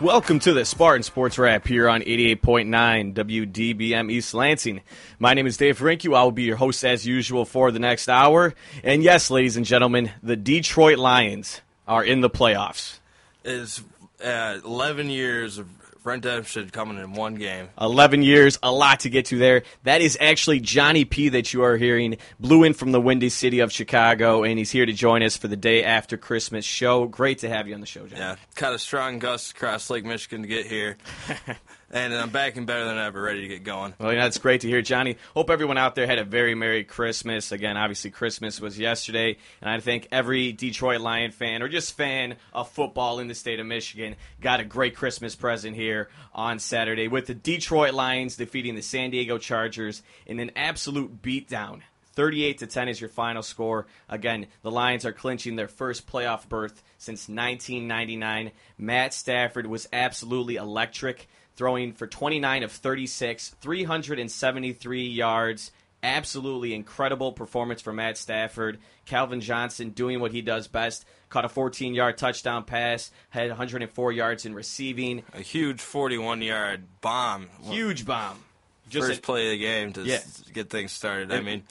Welcome to the Spartan Sports Wrap here on 88.9 WDBM East Lansing. My name is Dave Rinke. I will be your host as usual for the next hour. And yes, ladies and gentlemen, the Detroit Lions are in the playoffs. It's uh, 11 years of redemption coming in one game. 11 years, a lot to get to there. That is actually Johnny P that you are hearing, blew in from the windy city of Chicago, and he's here to join us for the day after Christmas show. Great to have you on the show, Johnny. Yeah, caught a strong gust across Lake Michigan to get here. and I'm back and better than ever, ready to get going. Well, yeah, that's great to hear, Johnny. Hope everyone out there had a very Merry Christmas. Again, obviously, Christmas was yesterday, and I think every Detroit Lion fan or just fan of football in the state of Michigan got a great Christmas present here on Saturday with the Detroit Lions defeating the San Diego Chargers in an absolute beatdown. 38 to 10 is your final score. Again, the Lions are clinching their first playoff berth since 1999. Matt Stafford was absolutely electric throwing for 29 of 36, 373 yards. Absolutely incredible performance for Matt Stafford. Calvin Johnson doing what he does best. Caught a 14 yard touchdown pass, had 104 yards in receiving. A huge 41 yard bomb. Huge bomb. Just First a, play of the game to yeah. get things started. I mean,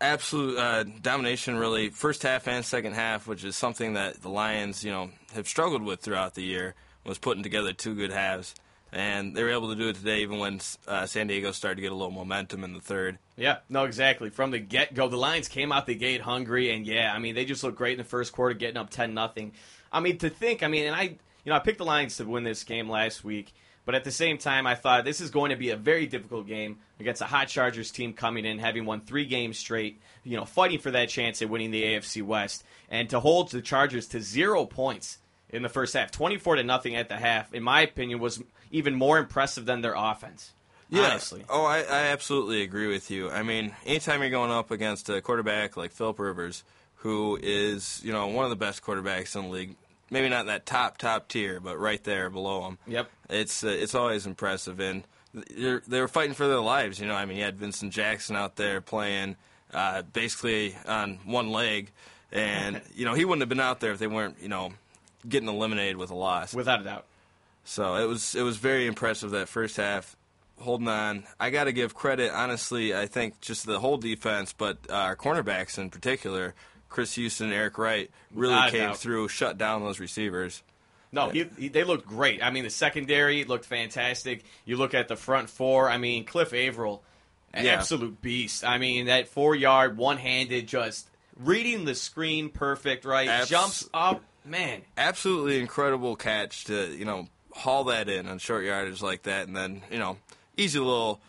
absolute uh, domination, really, first half and second half, which is something that the Lions, you know, have struggled with throughout the year, was putting together two good halves and they were able to do it today even when uh, San Diego started to get a little momentum in the third. Yeah, no, exactly. From the get go, the Lions came out the gate hungry, and yeah, I mean they just looked great in the first quarter, getting up ten nothing. I mean to think, I mean, and I, you know, I picked the Lions to win this game last week, but at the same time, I thought this is going to be a very difficult game against a hot Chargers team coming in, having won three games straight, you know, fighting for that chance at winning the AFC West, and to hold the Chargers to zero points in the first half, twenty-four to nothing at the half, in my opinion, was even more impressive than their offense. Yeah. Honestly. Oh, I, I absolutely agree with you. I mean, anytime you're going up against a quarterback like Philip Rivers, who is you know one of the best quarterbacks in the league, maybe not that top top tier, but right there below him. Yep. It's uh, it's always impressive, and they're, were fighting for their lives. You know, I mean, you had Vincent Jackson out there playing uh, basically on one leg, and you know he wouldn't have been out there if they weren't you know getting eliminated with a loss. Without a doubt. So it was it was very impressive that first half. Holding on, I got to give credit. Honestly, I think just the whole defense, but uh, our cornerbacks in particular, Chris Houston, and Eric Wright, really Without came through, shut down those receivers. No, he, he, they looked great. I mean, the secondary looked fantastic. You look at the front four. I mean, Cliff Avril, an Yeah. absolute beast. I mean, that four yard, one handed, just reading the screen perfect, right? Abs- Jumps up, man. Absolutely incredible catch to you know haul that in on short yardage like that, and then you know easy little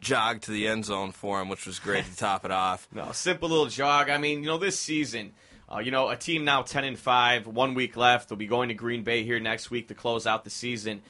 jog to the end zone for him, which was great to top it off. No, simple little jog. I mean, you know, this season, uh, you know, a team now ten and five, one week left. They'll be going to Green Bay here next week to close out the season.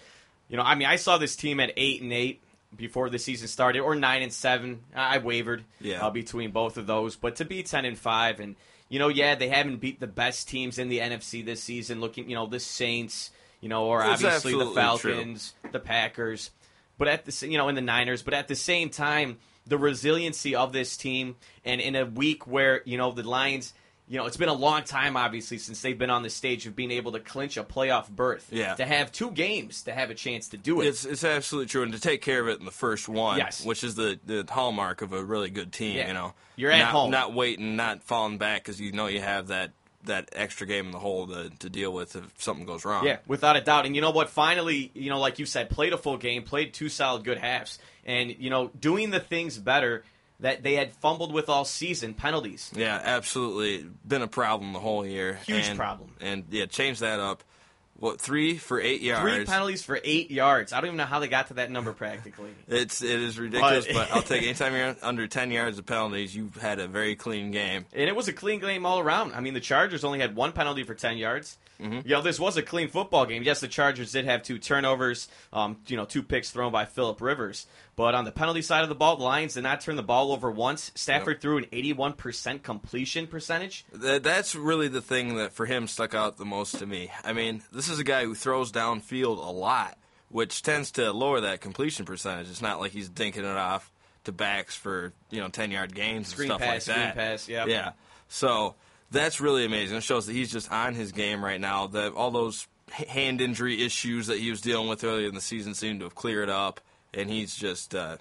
You know, I mean, I saw this team at eight and eight before the season started, or nine and seven. I wavered Yeah. uh, between both of those, but to be ten and five, and you know, yeah, they haven't beat the best teams in the NFC this season. Looking, you know, the Saints, you know, or obviously the absolutely true. Falcons, the Packers, but at the you know in the Niners, but at the same time, the resiliency of this team, and in a week where you know the Lions, you know, it's been a long time obviously since they've been on the stage of being able to clinch a playoff berth. Yeah. to have two games to have a chance to do it. It's it's absolutely true, and to take care of it in the first one, Yes. which is the, the hallmark of a really good team. Yeah. You know, You're at not, home. not waiting, not falling back because you know you have that that extra game in the hole to, to deal with if something goes wrong. Yeah, without a doubt. And you know what? Finally, you know, like you said, played a full game, played two solid good halves, and you know, doing the things better that they had fumbled with all season, penalties. Yeah, absolutely. Been a problem the whole year. Huge and, problem. And yeah, change that up what three for eight yards. Three penalties for eight yards. I don't even know how they got to that number practically. It's it is ridiculous, But- but, I'll take anytime you're under ten yards of penalties, you've had a very clean game. And it was a clean game all around. I mean, the Chargers only had one penalty for 10 yards. Mm-hmm. You know, this was a clean football game. Yes, the Chargers did have two turnovers, um, you know, two picks thrown by Philip Rivers. But on the penalty side of the ball, the Lions did not turn the ball over once. Stafford threw an 81% completion percentage. That, that's really the thing that for him stuck out the most to me. I mean, this is a guy who throws downfield a lot, which tends to lower that completion percentage. It's not like he's dinking it off to backs for you know ten yard gains Screen and stuff pass, like that. screen pass, yep. yeah. So that's really amazing. It shows that he's just on his game right now. That all those hand injury issues that he was dealing with earlier in the season seem to have cleared up, and he's just. Uh,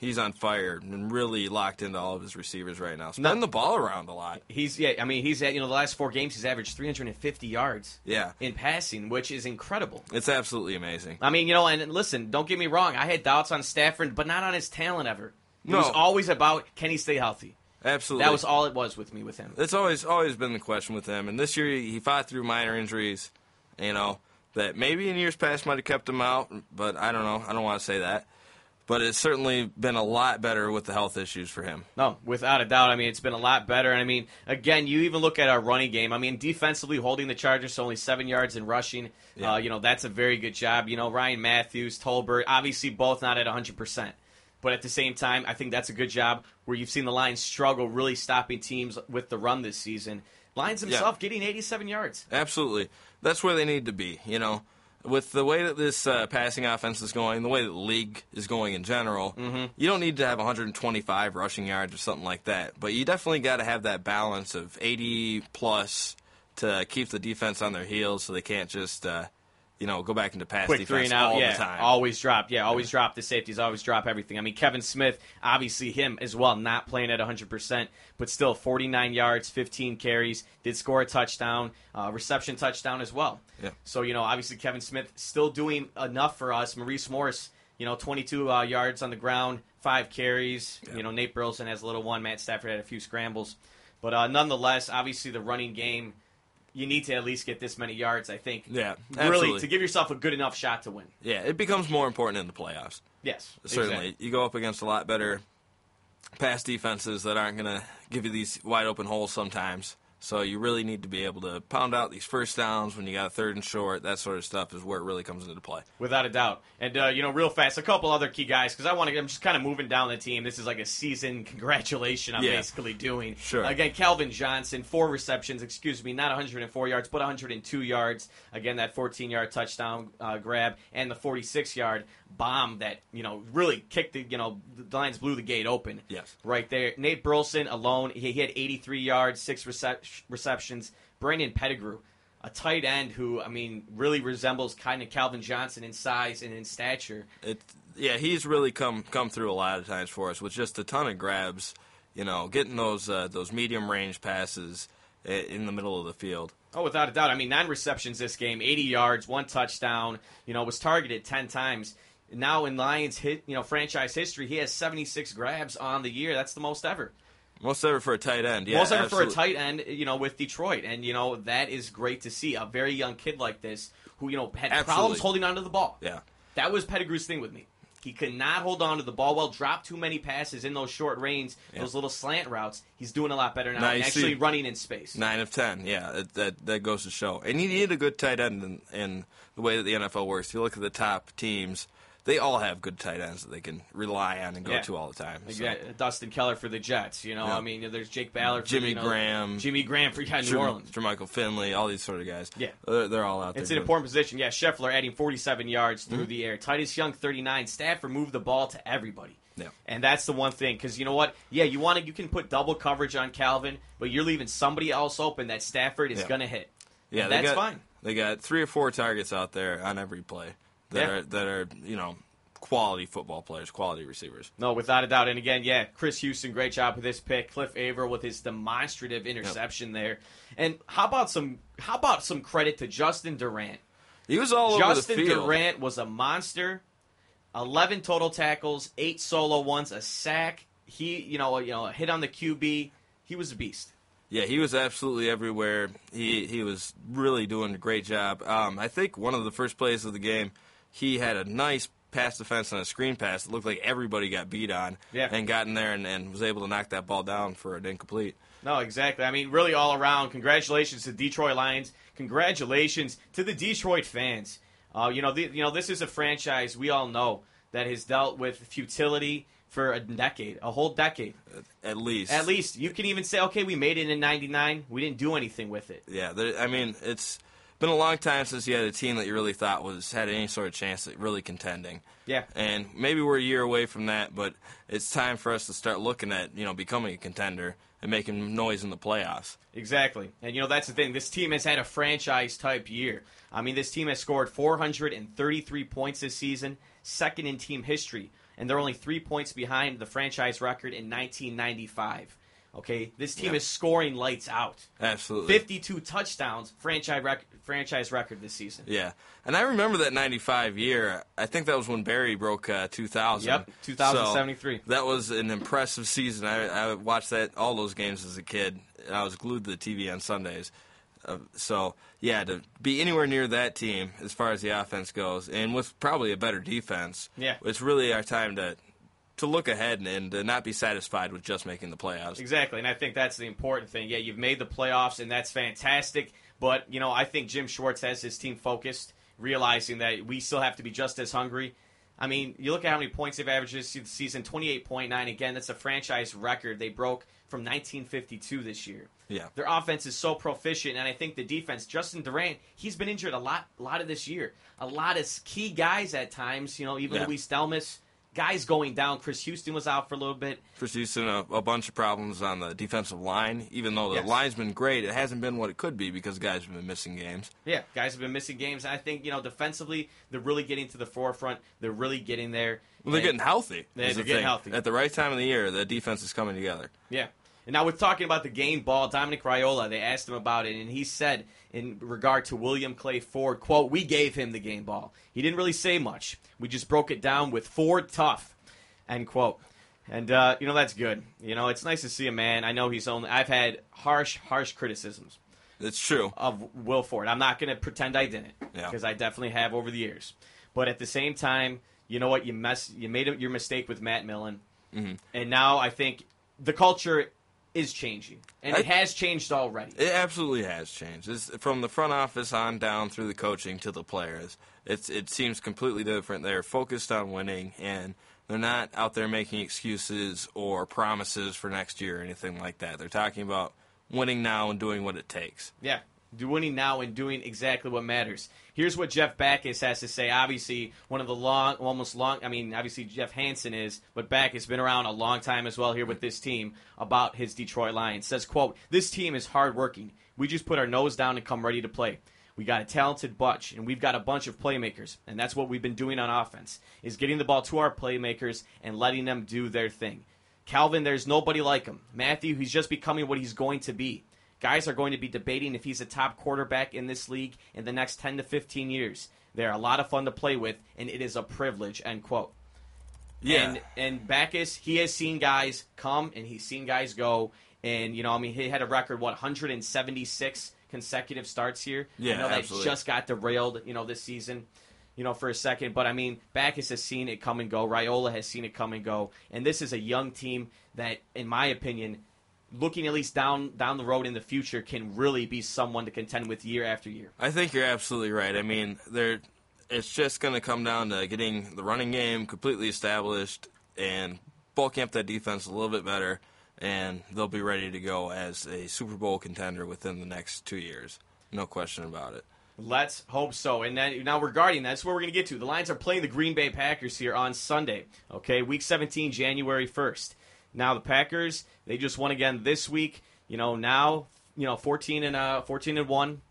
He's on fire and really locked into all of his receivers right now. Spreading the ball around a lot. He's, yeah, I mean, he's at, you know, the last four games, he's averaged 350 yards Yeah. in passing, which is incredible. It's absolutely amazing. I mean, you know, and listen, don't get me wrong. I had doubts on Stafford, but not on his talent ever. It No. was always about can he stay healthy. Absolutely. That was all it was with me with him. It's always always been the question with him. And this year he fought through minor injuries, you know, that maybe in years past might have kept him out, but I don't know. I don't want to say that. But it's certainly been a lot better with the health issues for him. No, without a doubt. I mean, it's been a lot better. And I mean, again, you even look at our running game. I mean, defensively holding the Chargers to only seven yards in rushing. Yeah. Uh, you know, that's a very good job. You know, Ryan Mathews, Tolbert, obviously both not at 100%. But at the same time, I think that's a good job where you've seen the Lions struggle really stopping teams with the run this season. Lions himself getting 87 yards. Absolutely. That's where they need to be, you know. With the way that this uh, passing offense is going, the way that the league is going in general, you don't need to have 125 rushing yards or something like that. But you definitely got to have that balance of 80 plus to keep the defense on their heels so they can't just, uh, you know, go back into pass quick defense three and out. all yeah, the time. always drop. Yeah, always drop the safeties. Always drop everything. I mean, Kevin Smith, obviously him as well, not playing at 100, percent but still 49 yards, 15 carries, did score a touchdown, uh, reception touchdown as well. Yeah. So you know, obviously Kevin Smith still doing enough for us. Maurice Morris, you know, 22 uh, yards on the ground, five carries. You know, Nate Burleson has a little one. Matt Stafford had a few scrambles, but uh, nonetheless, obviously the running game. You need to at least get this many yards, I think. Yeah, really, to give yourself a good enough shot to win. Yeah, it becomes more important in the playoffs. Yes, Certainly. exactly. You go up against a lot better pass defenses that aren't going to give you these wide open holes sometimes. So you really need to be able to pound out these first downs when you got a third and short. That sort of stuff is where it really comes into play. without a doubt. And uh, you know, real fast, a couple other key guys because I want to. I'm just kind of moving down the team. This is like a season congratulation. I'm Yeah. basically doing. Sure. Again, Calvin Johnson, four receptions. Excuse me, not 104 yards, but 102 yards. Again, that 14 yard touchdown uh, grab and the 46 yard bomb that you know really kicked the. You know, the Lions blew the gate open. Yes. Right there, Nate Burleson alone, he, he had 83 yards, six recep- receptions. Brandon Pettigrew, a tight end who, I mean, really resembles kind of Calvin Johnson in size and in stature. It, yeah, he's really come come through a lot of times for us with just a ton of grabs. You know, getting those uh, those medium range passes in the middle of the field. Oh, without a doubt. I mean, nine receptions this game, 80 yards, one touchdown. You know, was targeted 10 times. Now in Lions hit, you know, franchise history, he has 76 grabs on the year. That's the most ever. Most ever for a tight end. Yeah, most ever for a tight end, you know, with Detroit. And, you know, that is great to see. A very young kid like this who, you know, had Absolutely. problems holding onto the ball. Yeah. That was Pettigrew's thing with me. He could not hold on to the ball well, drop too many passes in those short range, those little slant routes. He's doing a lot better now, Now and actually running in space. Nine of ten, yeah, that, that that goes to show. And you need a good tight end in, in the way that the NFL works. If you look at the top teams, they all have good tight ends that they can rely on and go Yeah. to all the time. So, Yeah, Dustin Keller for the Jets. You know, Yeah. I mean, there's Jake Ballard, for, Jimmy you know, Graham. Jimmy Graham for yeah, New Jer- Orleans. Jermichael Finley, all these sort of guys. Yeah. they're, they're all out there. It's an important position. Yeah, Scheffler adding 47 yards Mm-hmm. through the air. Titus Young 39. Stafford moved the ball to everybody. Yeah. And that's the one thing because you know what? Yeah, you want to you can put double coverage on Calvin, but you're leaving somebody else open that Stafford is Yeah. going to hit. Yeah, And that's got, fine. They got three or four targets out there on every play that Yeah. are that are you know quality football players, quality receivers. No, without a doubt. And again, yeah, Chris Houston, great job with this pick. Cliff Avril with his demonstrative interception there. And how about some how about some credit to Justin Durant? He was all Justin over the field. Durant was a monster. Eleven total tackles, eight solo ones, a sack. He, you know, you know, a hit on the QB. He was a beast. Yeah, he was absolutely everywhere. He he was really doing a great job. Um, I think one of the first plays of the game, he had a nice pass defense on a screen pass. It looked like everybody got beat on, Yeah. and got in there and, and was able to knock that ball down for an incomplete. No, exactly. I mean, really all around. Congratulations to the Detroit Lions. Congratulations to the Detroit fans. Uh, you know, the, you know, this is a franchise we all know that has dealt with futility for a decade, a whole decade. At least, At least you can even say, okay, we made it in '99. We didn't do anything with it. Yeah, I mean, it's been a long time since you had a team that you really thought was had any sort of chance at really contending. Yeah. And maybe we're a year away from that, but it's time for us to start looking at you know becoming a contender and making noise in the playoffs. Exactly. And you know that's the thing. This team has had a franchise type year. I mean, this team has scored 433 points this season, second in team history, and they're only 3 points behind the franchise record in 1995. Okay? This team Yeah. is scoring lights out. Absolutely. 52 touchdowns, franchise rec- franchise record this season. Yeah, and I remember that '95 year. I think that was when Barry broke uh, 2000. Yep, 2073. So that was an impressive season. I, I watched that all those games as a kid, and I was glued to the TV on Sundays. Uh, so yeah, to be anywhere near that team as far as the offense goes, and with probably a better defense, Yeah. it's really our time to to look ahead and, and uh, not be satisfied with just making the playoffs. Exactly, and I think that's the important thing. Yeah, you've made the playoffs, and that's fantastic. But you know, I think Jim Schwartz has his team focused, realizing that we still have to be just as hungry. I mean, you look at how many points they've averaged this season: twenty-eight point nine. Again, that's a franchise record they broke from 1952 this year. Yeah. Their offense is so proficient, and I think the defense. Justin Durant, he's been injured a lot, a lot of this year. A lot of key guys at times. You know, even Yeah. Louis Delmas, guys going down. Chris Houston was out for a little bit. Chris Houston, a, a bunch of problems on the defensive line. Even though the Yes. line's been great, it hasn't been what it could be because guys have been missing games. Yeah, guys have been missing games. I think you know defensively, they're really getting to the forefront. They're really getting there. Well, they're And- getting healthy. Yeah, they're the getting thing. healthy. At the right time of the year, the defense is coming together. Yeah. And now we're talking about the game ball. Dominic Raiola, they asked him about it, and he said in regard to William Clay Ford, quote, we gave him the game ball. He didn't really say much. We just broke it down with Ford tough, end quote. And uh, you know that's good. You know it's nice to see a man. I know he's only. I've had harsh, harsh criticisms It's true. of Will Ford. I'm not going to pretend I didn't Yeah. because I definitely have over the years. But at the same time, you know what? You mess. You made your mistake with Matt Millen, Mm-hmm. and now I think the culture is changing, and it has changed already. It absolutely has changed. It's from the front office on down through the coaching to the players. It's it seems completely different. They're focused on winning and they're not out there making excuses or promises for next year or anything like that. They're talking about winning now and doing what it takes. Yeah, winning now and doing exactly what matters. Here's what Jeff Backus has to say. Obviously, one of the long, almost long. I mean, obviously Jeff Hansen is, but Backus has been around a long time as well here with this team about his Detroit Lions. Says, "quote This team is hardworking. We just put our nose down and come ready to play." We got a talented bunch, and we've got a bunch of playmakers, and that's what we've been doing on offense: is getting the ball to our playmakers and letting them do their thing. Calvin, there's nobody like him. Matthew, he's just becoming what he's going to be. Guys are going to be debating if he's a top quarterback in this league in the next 10 to 15 years. They're a lot of fun to play with, and it is a privilege, end quote. And, and Backus, he has seen guys come and he's seen guys go. And, you know, I mean, he had a record, what, 176 consecutive starts here? Yeah, I know that absolutely. just got derailed, you know, this season, you know, for a second. But, I mean, Backus has seen it come and go. Raiola has seen it come and go. And this is a young team that, in my opinion, looking at least down down the road in the future, can really be someone to contend with year after year. I think you're absolutely right. I mean, they're it's just going to come down to getting the running game completely established and bulking up that defense a little bit better, and they'll be ready to go as a Super Bowl contender within the next two years. No question about it. Let's hope so. And then now regarding that, that's where we're going to get to. The Lions are playing the Green Bay Packers here on Sunday. Okay, Week 17, January 1st. Now the Packers, they just won again this week. You know now, you know 14 and uh 14 and one.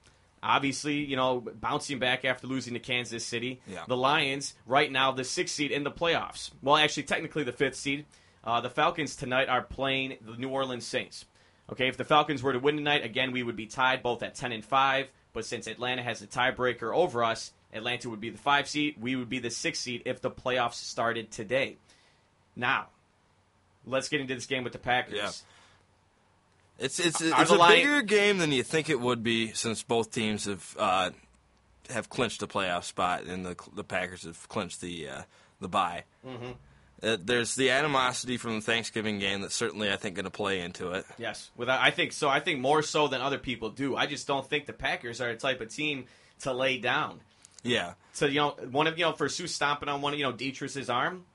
Obviously, you know bouncing back after losing to Kansas City. Yeah. The Lions right now the sixth seed in the playoffs. Well, actually, technically the fifth seed. Uh, the Falcons tonight are playing the New Orleans Saints. Okay, if the Falcons were to win tonight, again we would be tied both at 10 and 5. But since Atlanta has a tiebreaker over us, Atlanta would be the five seed. We would be the six seed if the playoffs started today. Now, let's get into this game with the Packers. Yeah. It's it's it's, it's a Lion- bigger game than you think it would be, since both teams have uh, have clinched a playoff spot, and the the Packers have clinched the uh, the bye. Mm-hmm. Uh, there's the animosity from the Thanksgiving game that's certainly I think going to play into it. Yes, without I think so. I think more so than other people do. I just don't think the Packers are the type of team to lay down. Yeah, So you know, one of you know for Suh stomping on one of you know Dietrich's arm.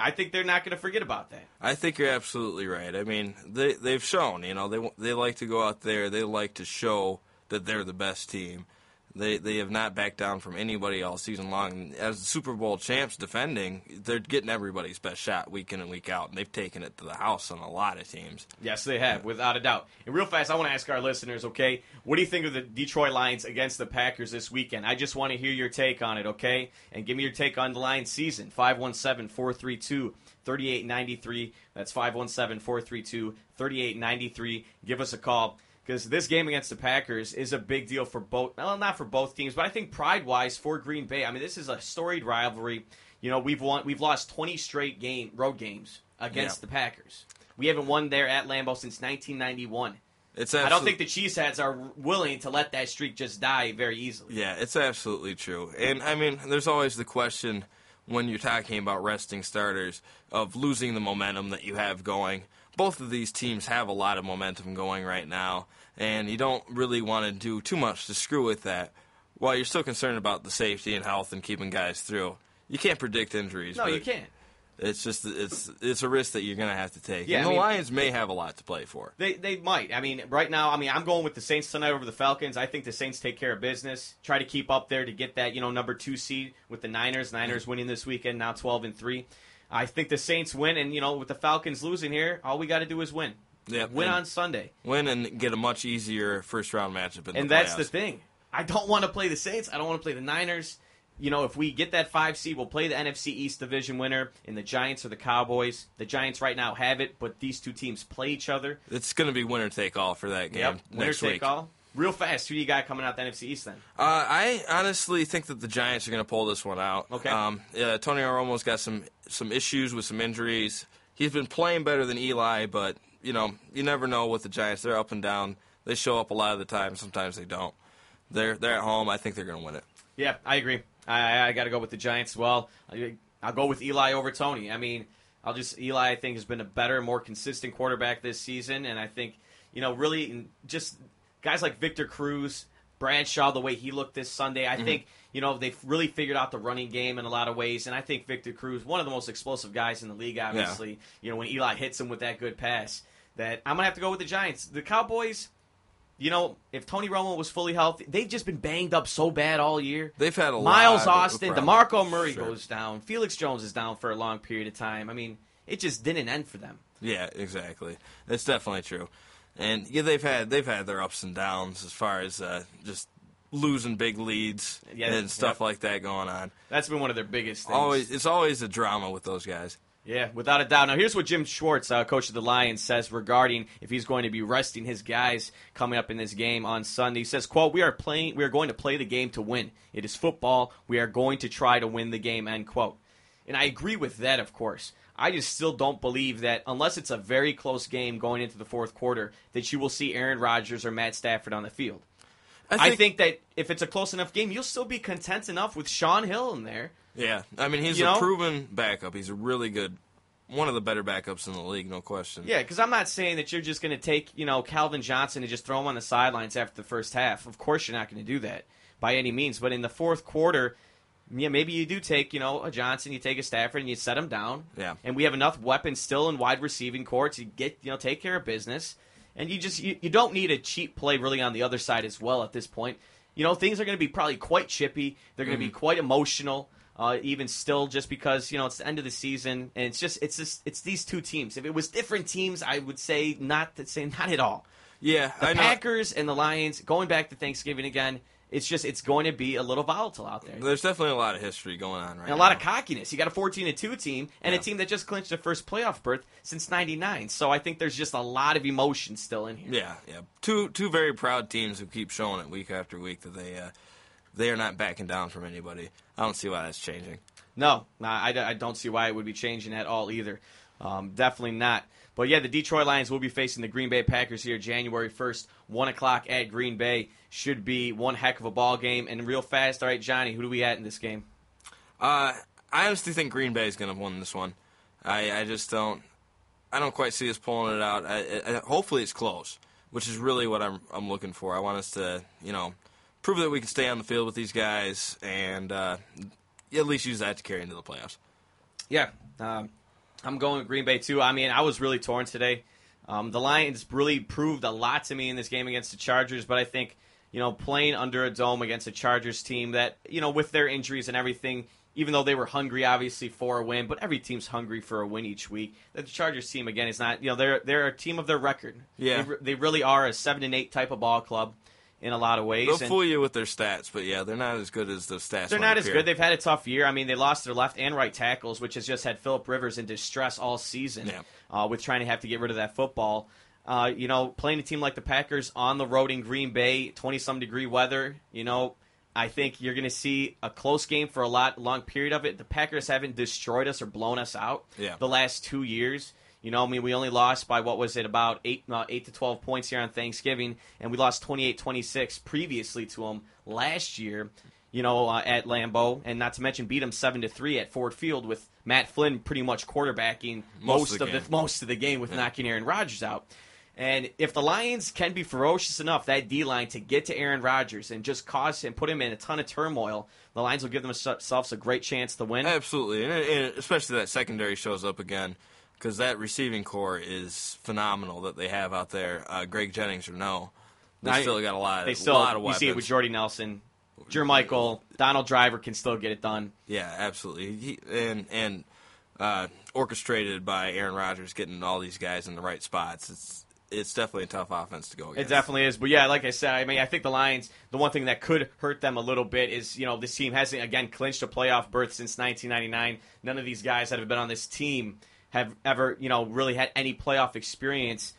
I think they're not going to forget about that. I think you're absolutely right. I mean, they they've shown, you know, they they like to go out there, they like to show that they're the best team. They they have not backed down from anybody all season long. As Super Bowl champs defending, they're getting everybody's best shot week in and week out, and they've taken it to the house on a lot of teams. Yes, they have, without a doubt. And real fast, I want to ask our listeners, okay, what do you think of the Detroit Lions against the Packers this weekend? I just want to hear your take on it, okay? And give me your take on the Lions season. 517 432 3893. That's 517 432 3893. Give us a call. Because this game against the Packers is a big deal for both, well, not for both teams, but I think pride-wise for Green Bay. I mean, this is a storied rivalry. You know, we've won, we've lost 20 straight game road games against Yeah. the Packers. We haven't won there at Lambeau since 1991. It's I don't think the Cheeseheads are willing to let that streak just die very easily. Yeah, it's absolutely true. And I mean, there's always the question when you're talking about resting starters of losing the momentum that you have going. Both of these teams have a lot of momentum going right now, and you don't really want to do too much to screw with that while you're still concerned about the safety and health and keeping guys through. You can't predict injuries. No, you can't. It's just it's it's a risk that you're going to have to take. Yeah, and I the mean- Lions may have a lot to play for. They they might. I mean, right now, I mean, I'm going with the Saints tonight over the Falcons. I think the Saints take care of business. Try to keep up there to get that you know number two seed with the Niners. Niners winning this weekend, now 12 and three. I think the Saints win, and you know with the Falcons losing here, all we got to do is win. Yep, win on Sunday, Win and get a much easier first round matchup in and the that's the thing. I don't want to play the Saints. I don't want to play the Niners. You know, if we get that five seed, we'll play the NFC East division winner in the Giants or the Cowboys. The Giants right now have it, but these two teams play each other. It's going to be winner take all for that game Yep, winner next take week. all. Real fast, who do you got coming out the NFC East then? Uh, I honestly think that the Giants are going to pull this one out. Okay. Um, yeah, Tony Romo's got some some issues with some injuries. He's been playing better than Eli, but you know you never know with the Giants. They're up and down. They show up a lot of the time. Sometimes they don't. They're they're at home. I think they're going to win it. Yeah, I agree. I, I, I got to go with the Giants well. I, I'll go with Eli over Tony. I mean, I'll just Eli. I think has been a better, more consistent quarterback this season, and I think you know really just guys like Victor Cruz, Bradshaw, the way he looked this Sunday. I mm-hmm. think you know they've really figured out the running game in a lot of ways, and I think Victor Cruz, one of the most explosive guys in the league. Obviously, you know when Eli hits him with that good pass, that I'm gonna have to go with the Giants. The Cowboys. You know, if Tony Romo was fully healthy, they've just been banged up so bad all year. They've had a Miles lot of Austin. DeMarco Murray Sure. goes down. Felix Jones is down for a long period of time. I mean, it just didn't end for them. Yeah, exactly. That's definitely true. And yeah, they've had they've had their ups and downs as far as uh, just losing big leads Yeah, and stuff yep. like that going on. That's been one of their biggest things. Always, it's always a drama with those guys. Yeah, without a doubt. Now, here's what Jim Schwartz, uh, coach of the Lions, says regarding if he's going to be resting his guys coming up in this game on Sunday. He says, "quote We are playing. We are going to play the game to win. It is football. We are going to try to win the game." End quote. And I agree with that, of course. I just still don't believe that unless it's a very close game going into the fourth quarter, that you will see Aaron Rodgers or Matt Stafford on the field. I think, that if it's a close enough game, you'll still be content enough with Shaun Hill in there. Yeah, I mean he's You a know? proven backup. He's a really good, one of the better backups in the league, no question. Yeah, because I'm not saying that you're just going to take, you know, Calvin Johnson and just throw him on the sidelines after the first half. Of course, you're not going to do that by any means. But in the fourth quarter, yeah, maybe you do take, you know, a Johnson, you take a Stafford, and you set him down. Yeah. And we have enough weapons still in wide receiving courts to get, you know, take care of business. And you just you, you don't need a cheap play really on the other side as well at this point. You know, things are going to be probably quite chippy. They're going to be mm-hmm. quite emotional. Uh, even still, just because you know it's the end of the season, and it's just it's just it's these two teams. If it was different teams, I would say not to say not at all. yeah. The I know. Packers and the Lions going back to Thanksgiving again. It's just it's going to be a little volatile out there. There's definitely a lot of history going on right And a lot of cockiness. You got a 14 and 2 team and a team that just clinched their first playoff berth since 99. So I think there's just a lot of emotion still in here. Yeah, yeah. Two two very proud teams who keep showing it week after week that they uh, they are not backing down from anybody. I don't see why that's changing. No, I, I don't see why it would be changing at all either. Um, definitely not. But yeah, the Detroit Lions will be facing the Green Bay Packers here January 1st, 1 o'clock at Green Bay. Should be one heck of a ball game. And real fast, all right, Johnny, who do we at in this game? Uh, I honestly think Green Bay is going to win this one. I, I just don't. I don't quite see us pulling it out. I, I, hopefully, it's close, which is really what I'm I'm looking for. I want us to, you know, prove that we can stay on the field with these guys and uh, at least use that to carry into the playoffs. Yeah, um, I'm going with Green Bay too. I mean, I was really torn today. Um, the Lions really proved a lot to me in this game against the Chargers, but I think you know playing under a dome against a Chargers team that you know with their injuries and everything, even though they were hungry obviously for a win, but every team's hungry for a win each week. That the Chargers team again is not you know they're they're a team of their record. Yeah, they, they really are a seven and eight type of ball club in a lot of ways. They'll and fool you with their stats, but yeah, they're not as good as the stats. They're not as good. They've had a tough year. I mean, they lost their left and right tackles, which has just had Philip Rivers in distress all season yeah. uh, with trying to have to get rid of that football. Uh, you know, playing a team like the Packers on the road in Green Bay, twenty some degree weather. You know, I think you're going to see a close game for a lot long period of it. The Packers haven't destroyed us or blown us out yeah. the last two years. You know, I mean, we only lost by what was it about eight, uh, eight to twelve points here on Thanksgiving, and we lost 28-26 previously to them last year. You know, uh, at Lambeau, and not to mention beat them seven to three at Ford Field with Matt Flynn pretty much quarterbacking most, most of, of the, the, most of the game with yeah. knocking Aaron Rodgers out. And if the Lions can be ferocious enough, that D line, to get to Aaron Rodgers and just cause him, put him in a ton of turmoil, the Lions will give themselves a great chance to win. Absolutely, and, and especially that secondary shows up again because that receiving corps is phenomenal that they have out there. Uh, Greg Jennings or no, they I, still got a lot. They still, a lot of weapons. You see it with Jordy Nelson, Jermichael, Donald Driver can still get it done. Yeah, absolutely. He, and and uh, orchestrated by Aaron Rodgers getting all these guys in the right spots. It's it's definitely a tough offense to go against. It definitely is. But yeah, like I said, I mean, I think the Lions, the one thing that could hurt them a little bit is, you know, this team hasn't, again, clinched a playoff berth since 1999. None of these guys that have been on this team have ever, you know, really had any playoff experience.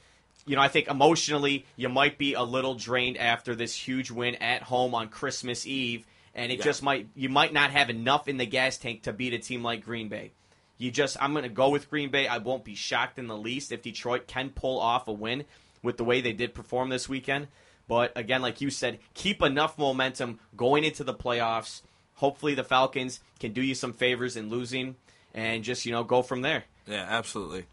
You know, I think emotionally, you might be a little drained after this huge win at home on Christmas Eve. And it Yeah. just might, you might not have enough in the gas tank to beat a team like Green Bay. You just, I'm going to go with Green Bay. I won't be shocked in the least if Detroit can pull off a win with the way they did perform this weekend. But again, like you said, keep enough momentum going into the playoffs. Hopefully, the Falcons can do you some favors in losing and just, you know, go from there. Yeah, absolutely.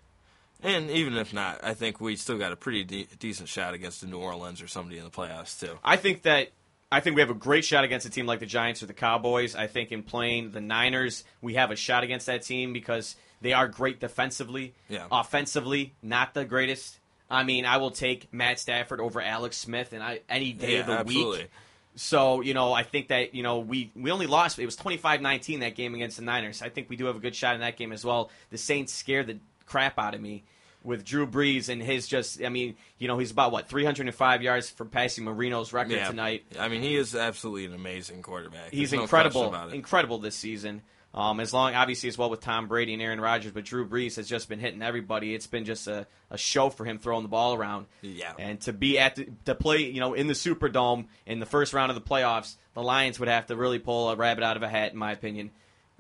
And even if not, I think we still got a pretty de- decent shot against the New Orleans or somebody in the playoffs too. I think that I think we have a great shot against a team like the Giants or the Cowboys. I think in playing the Niners, we have a shot against that team because they are great defensively. Yeah. Offensively, not the greatest. I mean, I will take Matt Stafford over Alex Smith and I uh, any day Yeah, of the absolutely. week. So, you know, I think that, you know, we, we only lost, it was 25-19 that game against the Niners. I think we do have a good shot in that game as well. The Saints scared the crap out of me with Drew Brees and his just, I mean, you know, he's about, what, 305 yards for passing Marino's record Yeah, tonight. I mean, he is absolutely an amazing quarterback. He's There's incredible, it. incredible this season. Um, as long, obviously, as well with Tom Brady and Aaron Rodgers, but Drew Brees has just been hitting everybody. It's been just a, a show for him throwing the ball around. Yeah. And to be at the, to play, you know, in the Superdome in the first round of the playoffs, the Lions would have to really pull a rabbit out of a hat, in my opinion,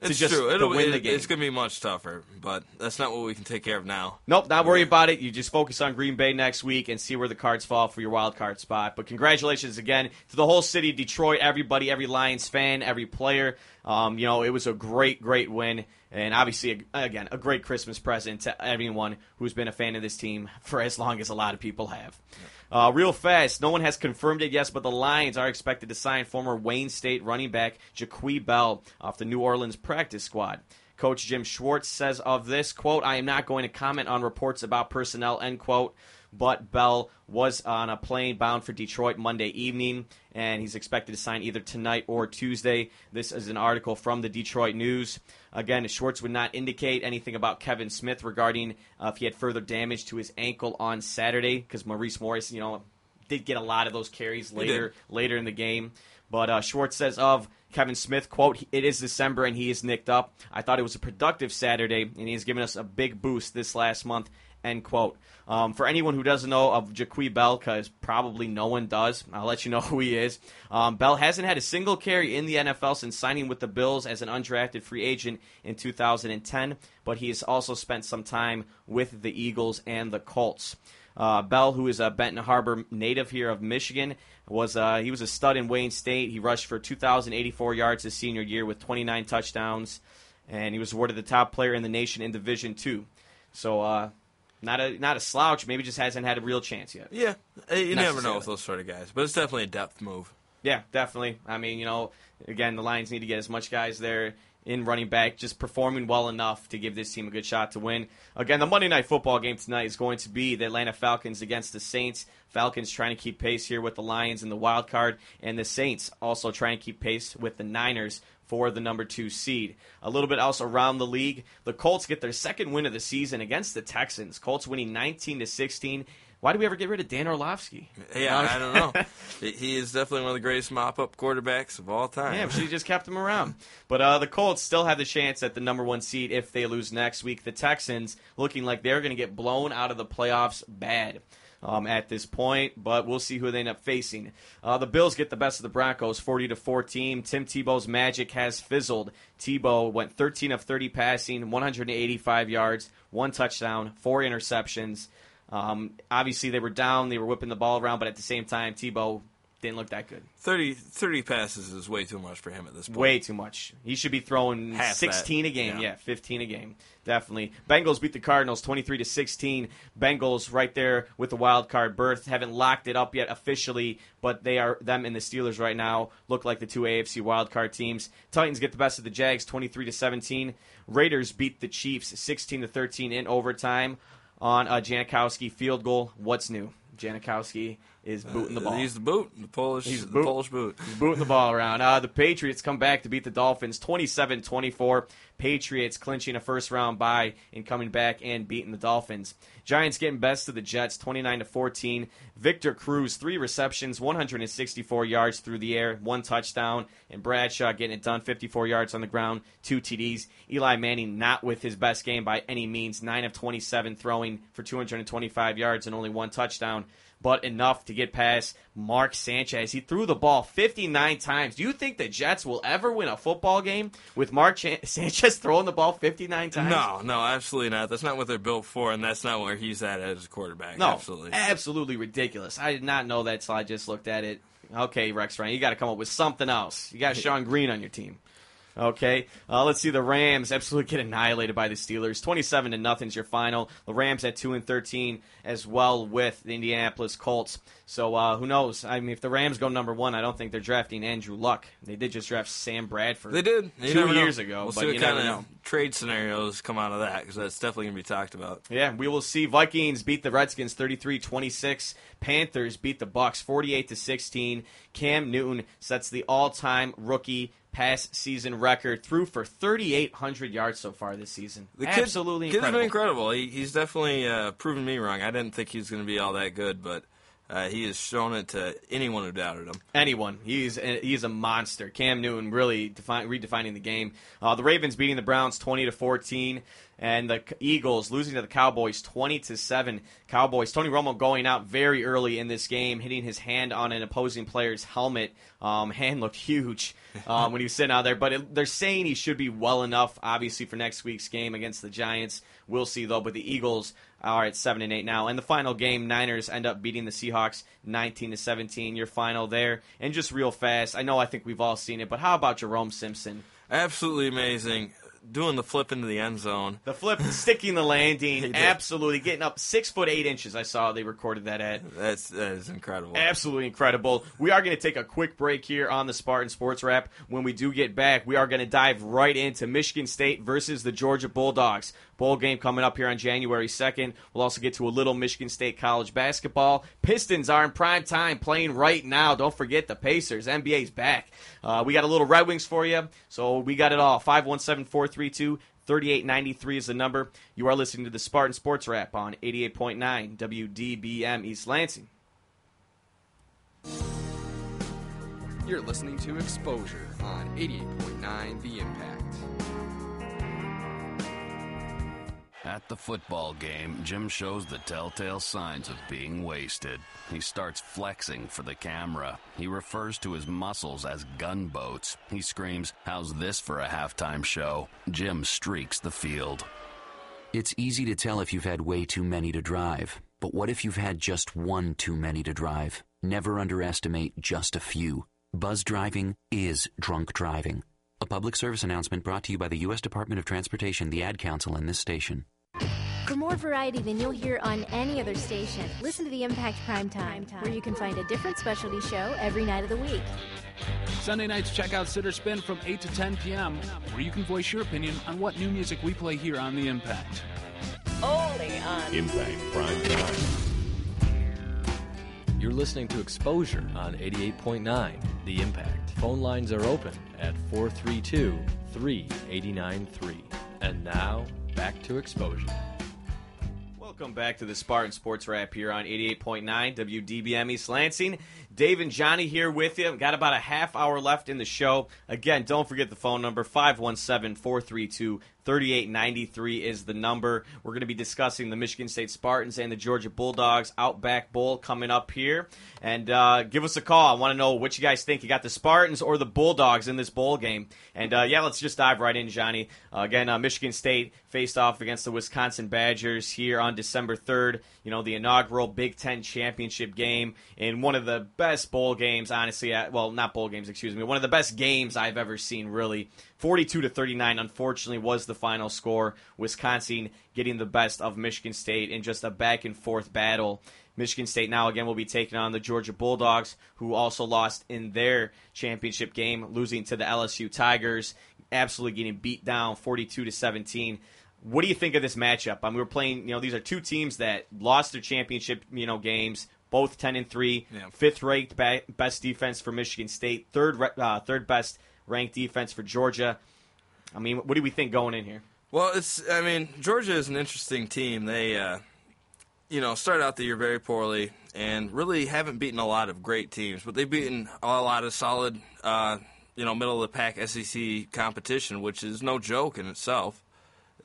It's just true. It'll, win it- the game. It's going to be much tougher, but that's not what we can take care of now. Nope, not worry about it. You just focus on Green Bay next week and see where the cards fall for your wild card spot. But congratulations again to the whole city of Detroit, everybody, every Lions fan, every player. Um, you know, it was a great, great win. And obviously, again, a great Christmas present to everyone who's been a fan of this team for as long as a lot of people have. Uh, real fast, no one has confirmed it yet, but the Lions are expected to sign former Wayne State running back Joique Bell off the New Orleans practice squad. Coach Jim Schwartz says of this quote, "I am not going to comment on reports about personnel." End quote. But Bell was on a plane bound for Detroit Monday evening, and he's expected to sign either tonight or Tuesday. This is an article from the Detroit News. Again, Schwartz would not indicate anything about Kevin Smith regarding uh, if he had further damage to his ankle on Saturday, because Maurice Morris, you know, did get a lot of those carries later later in the game. But uh, Schwartz says of Kevin Smith, quote, it is December and he is nicked up. I thought it was a productive Saturday, and he has given us a big boost this last month End quote. Um, for anyone who doesn't know of Joique Bell, because probably no one does, I'll let you know who he is. Um, Bell hasn't had a single carry in the NFL since signing with the Bills as an undrafted free agent in 2010, but he has also spent some time with the Eagles and the Colts. Uh, Bell, who is a Benton Harbor native here of Michigan, was uh, he was a stud in Wayne State. He rushed for 2,084 yards his senior year with 29 touchdowns, and he was awarded the top player in the nation in Division Two. So, uh, not a not a slouch. Maybe just hasn't had a real chance yet. Yeah, Uh, you never know with those sort of guys, but it's definitely a depth move. Yeah, definitely. I mean, you know, again, the Lions need to get as much guys there in running back, just performing well enough to give this team a good shot to win. Again, the Monday night football game tonight is going to be the Atlanta Falcons against the Saints. Falcons trying to keep pace here with the Lions in the wild card, and the Saints also trying to keep pace with the Niners for the number two seed. A little bit else around the league. The Colts get their second win of the season against the Texans. Colts winning 19 to 16. Why do we ever get rid of Dan Orlovsky? Yeah, I don't know. He- is definitely one of the greatest mop-up quarterbacks of all time. Yeah, she just kept him around. But uh, the Colts still have the chance at the number one seed if they lose next week. The Texans looking like they're going to get blown out of the playoffs bad. Um, at this point, but we'll see who they end up facing. Uh, the Bills get the best of the Broncos, forty to fourteen. Tim Tebow's magic has fizzled. Tebow went thirteen of thirty passing, one hundred and eighty-five yards, one touchdown, four interceptions. Um, obviously, they were down, they were whipping the ball around, but at the same time, Tebow didn't look that good. 30, 30 passes is way too much for him at this point. Way too much. He should be throwing Half 16 that. a game. Yeah. Yeah. 15 a game. Definitely. Bengals beat the Cardinals 23 to 16. Bengals right there with the wild card berth. Haven't locked it up yet officially, but they are them and the Steelers right now look like the two AFC wild card teams. Titans get the best of the Jags 23 to 17. Raiders beat the Chiefs 16 to 13 in overtime on a Janikowski field goal. What's new? Janikowski is booting the ball. He's the boot, the Polish, He's the boot. Polish boot. booting the ball around. Uh, the Patriots come back to beat the Dolphins 27 24. Patriots clinching a first round bye and coming back and beating the Dolphins. Giants getting best of the Jets 29 14. Victor Cruz, three receptions, 164 yards through the air, one touchdown. And Bradshaw getting it done, 54 yards on the ground, two TDs. Eli Manning not with his best game by any means, 9 of 27 throwing for 225 yards and only one touchdown but enough to get past Mark Sanchez. He threw the ball 59 times. Do you think the Jets will ever win a football game with Mark Chan- Sanchez throwing the ball 59 times? No, no, absolutely not. That's not what they're built for, and that's not where he's at as a quarterback. No, absolutely. absolutely ridiculous. I did not know that, so I just looked at it. Okay, Rex Ryan, you got to come up with something else. You got Shonn Greene on your team. Okay, uh, let's see. The Rams absolutely get annihilated by the Steelers. Twenty-seven to nothing's your final. The Rams at two and thirteen as well with the Indianapolis Colts. So uh, who knows? I mean, if the Rams go number one, I don't think they're drafting Andrew Luck. They did just draft Sam Bradford. They did You two never know. years ago, We'll but see what kind of know. trade scenarios come out of that because that's definitely going to be talked about. Yeah, we will see. Vikings beat the Redskins 33-26. Panthers beat the Bucks 48 to 16. Cam Newton sets the all-time rookie pass season record through for 3800 yards so far this season. The kid, Absolutely kid's incredible. been incredible. He, he's definitely uh, proven me wrong. I didn't think he was going to be all that good, but uh, he has shown it to anyone who doubted him. Anyone. He's a, he's a monster. Cam Newton really define, redefining the game. Uh, the Ravens beating the Browns 20 to 14 and the Eagles losing to the Cowboys 20 to 7. Cowboys Tony Romo going out very early in this game, hitting his hand on an opposing player's helmet. Um, hand looked huge um, when he was sitting out there, but it, they're saying he should be well enough, obviously, for next week's game against the Giants. We'll see though. But the Eagles are at seven and eight now. And the final game, Niners end up beating the Seahawks 19 to 17. Your final there, and just real fast. I know I think we've all seen it, but how about Jerome Simpson? Absolutely amazing. Doing the flip into the end zone. The flip, sticking the landing, absolutely getting up six foot eight inches. I saw they recorded that at. That's that is incredible. Absolutely incredible. We are going to take a quick break here on the Spartan Sports Wrap. When we do get back, we are going to dive right into Michigan State versus the Georgia Bulldogs. Bowl game coming up here on January 2nd. We'll also get to a little Michigan State college basketball. Pistons are in prime time playing right now. Don't forget the Pacers. NBA's back. Uh, we got a little Red Wings for you. So we got it all. 517 432 3893 is the number. You are listening to the Spartan Sports Wrap on 88.9 WDBM East Lansing. You're listening to Exposure on 88.9 The Impact. At the football game, Jim shows the telltale signs of being wasted. He starts flexing for the camera. He refers to his muscles as gunboats. He screams, How's this for a halftime show? Jim streaks the field. It's easy to tell if you've had way too many to drive. But what if you've had just one too many to drive? Never underestimate just a few. Buzz driving is drunk driving. A public service announcement brought to you by the U.S. Department of Transportation, the Ad Council, and this station. For more variety than you'll hear on any other station, listen to the Impact Prime Time, where you can find a different specialty show every night of the week. Sunday nights, check out Sitter Spin from 8 to 10 p.m., where you can voice your opinion on what new music we play here on The Impact. Only on Impact Prime Time. You're listening to Exposure on 88.9 The Impact. Phone lines are open at 432 3893. And now, back to Exposure. Welcome back to the Spartan Sports Wrap here on 88.9 WDBM East Lansing. Dave and Johnny here with you. Got about a half hour left in the show. Again, don't forget the phone number 517 432 3893 is the number. We're going to be discussing the Michigan State Spartans and the Georgia Bulldogs Outback Bowl coming up here. And uh, give us a call. I want to know what you guys think. You got the Spartans or the Bulldogs in this bowl game? And uh, yeah, let's just dive right in, Johnny. Uh, again, uh, Michigan State faced off against the Wisconsin Badgers here on December 3rd. You know, the inaugural Big Ten championship game in one of the best bowl games, honestly. Well, not bowl games, excuse me. One of the best games I've ever seen, really. 42 to 39, unfortunately, was the final score. Wisconsin getting the best of Michigan State in just a back and forth battle. Michigan State now again will be taking on the Georgia Bulldogs, who also lost in their championship game, losing to the LSU Tigers, absolutely getting beat down 42 to 17. What do you think of this matchup? I mean, we're playing. You know, these are two teams that lost their championship, you know, games. Both 10 and three, Yeah. fifth ranked best defense for Michigan State, third uh, third best ranked defense for Georgia. I mean, what do we think going in here? Well, it's. I mean, Georgia is an interesting team. They, uh, you know, started out the year very poorly and really haven't beaten a lot of great teams, but they've beaten a lot of solid, uh, you know, middle of the pack SEC competition, which is no joke in itself.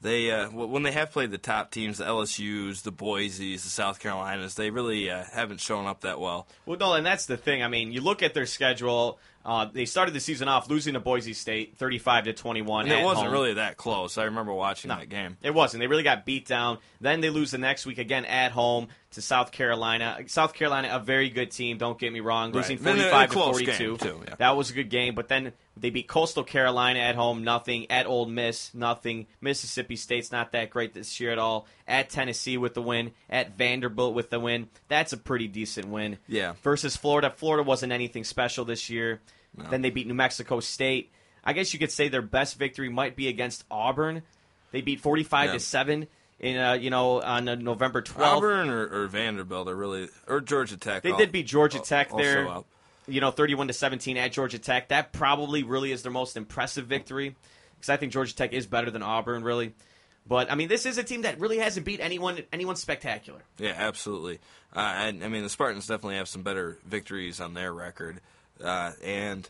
They uh, when they have played the top teams, the LSU's, the Boise's, the South Carolinas, they really uh, haven't shown up that well. Well, no, and that's the thing. I mean, you look at their schedule. Uh, they started the season off losing to Boise State, thirty-five to twenty-one. And it wasn't home. really that close. I remember watching that game. It wasn't. They really got beat down. Then they lose the next week again at home to South Carolina. South Carolina, a very good team. Don't get me wrong. Losing Right. And a- a forty-five to forty-two. too, yeah. That was a good game. But then they beat Coastal Carolina at home, nothing. At Ole Miss, nothing. Mississippi State's not that great this year at all. At Tennessee with the win. At Vanderbilt with the win. That's a pretty decent win. Yeah. Versus Florida. Florida wasn't anything special this year. No. Then they beat New Mexico State. I guess you could say their best victory might be against Auburn. They beat forty-five Yeah. to seven in uh, you know on uh, November twelfth. Auburn or, or Vanderbilt are really, or Georgia Tech. They al- did beat Georgia Tech there. up. You know, thirty-one to seventeen at Georgia Tech. That probably really is their most impressive victory because I think Georgia Tech is better than Auburn, really. But I mean, this is a team that really hasn't beat anyone anyone spectacular. Yeah, absolutely. Uh, and I mean, the Spartans definitely have some better victories on their record. Uh, and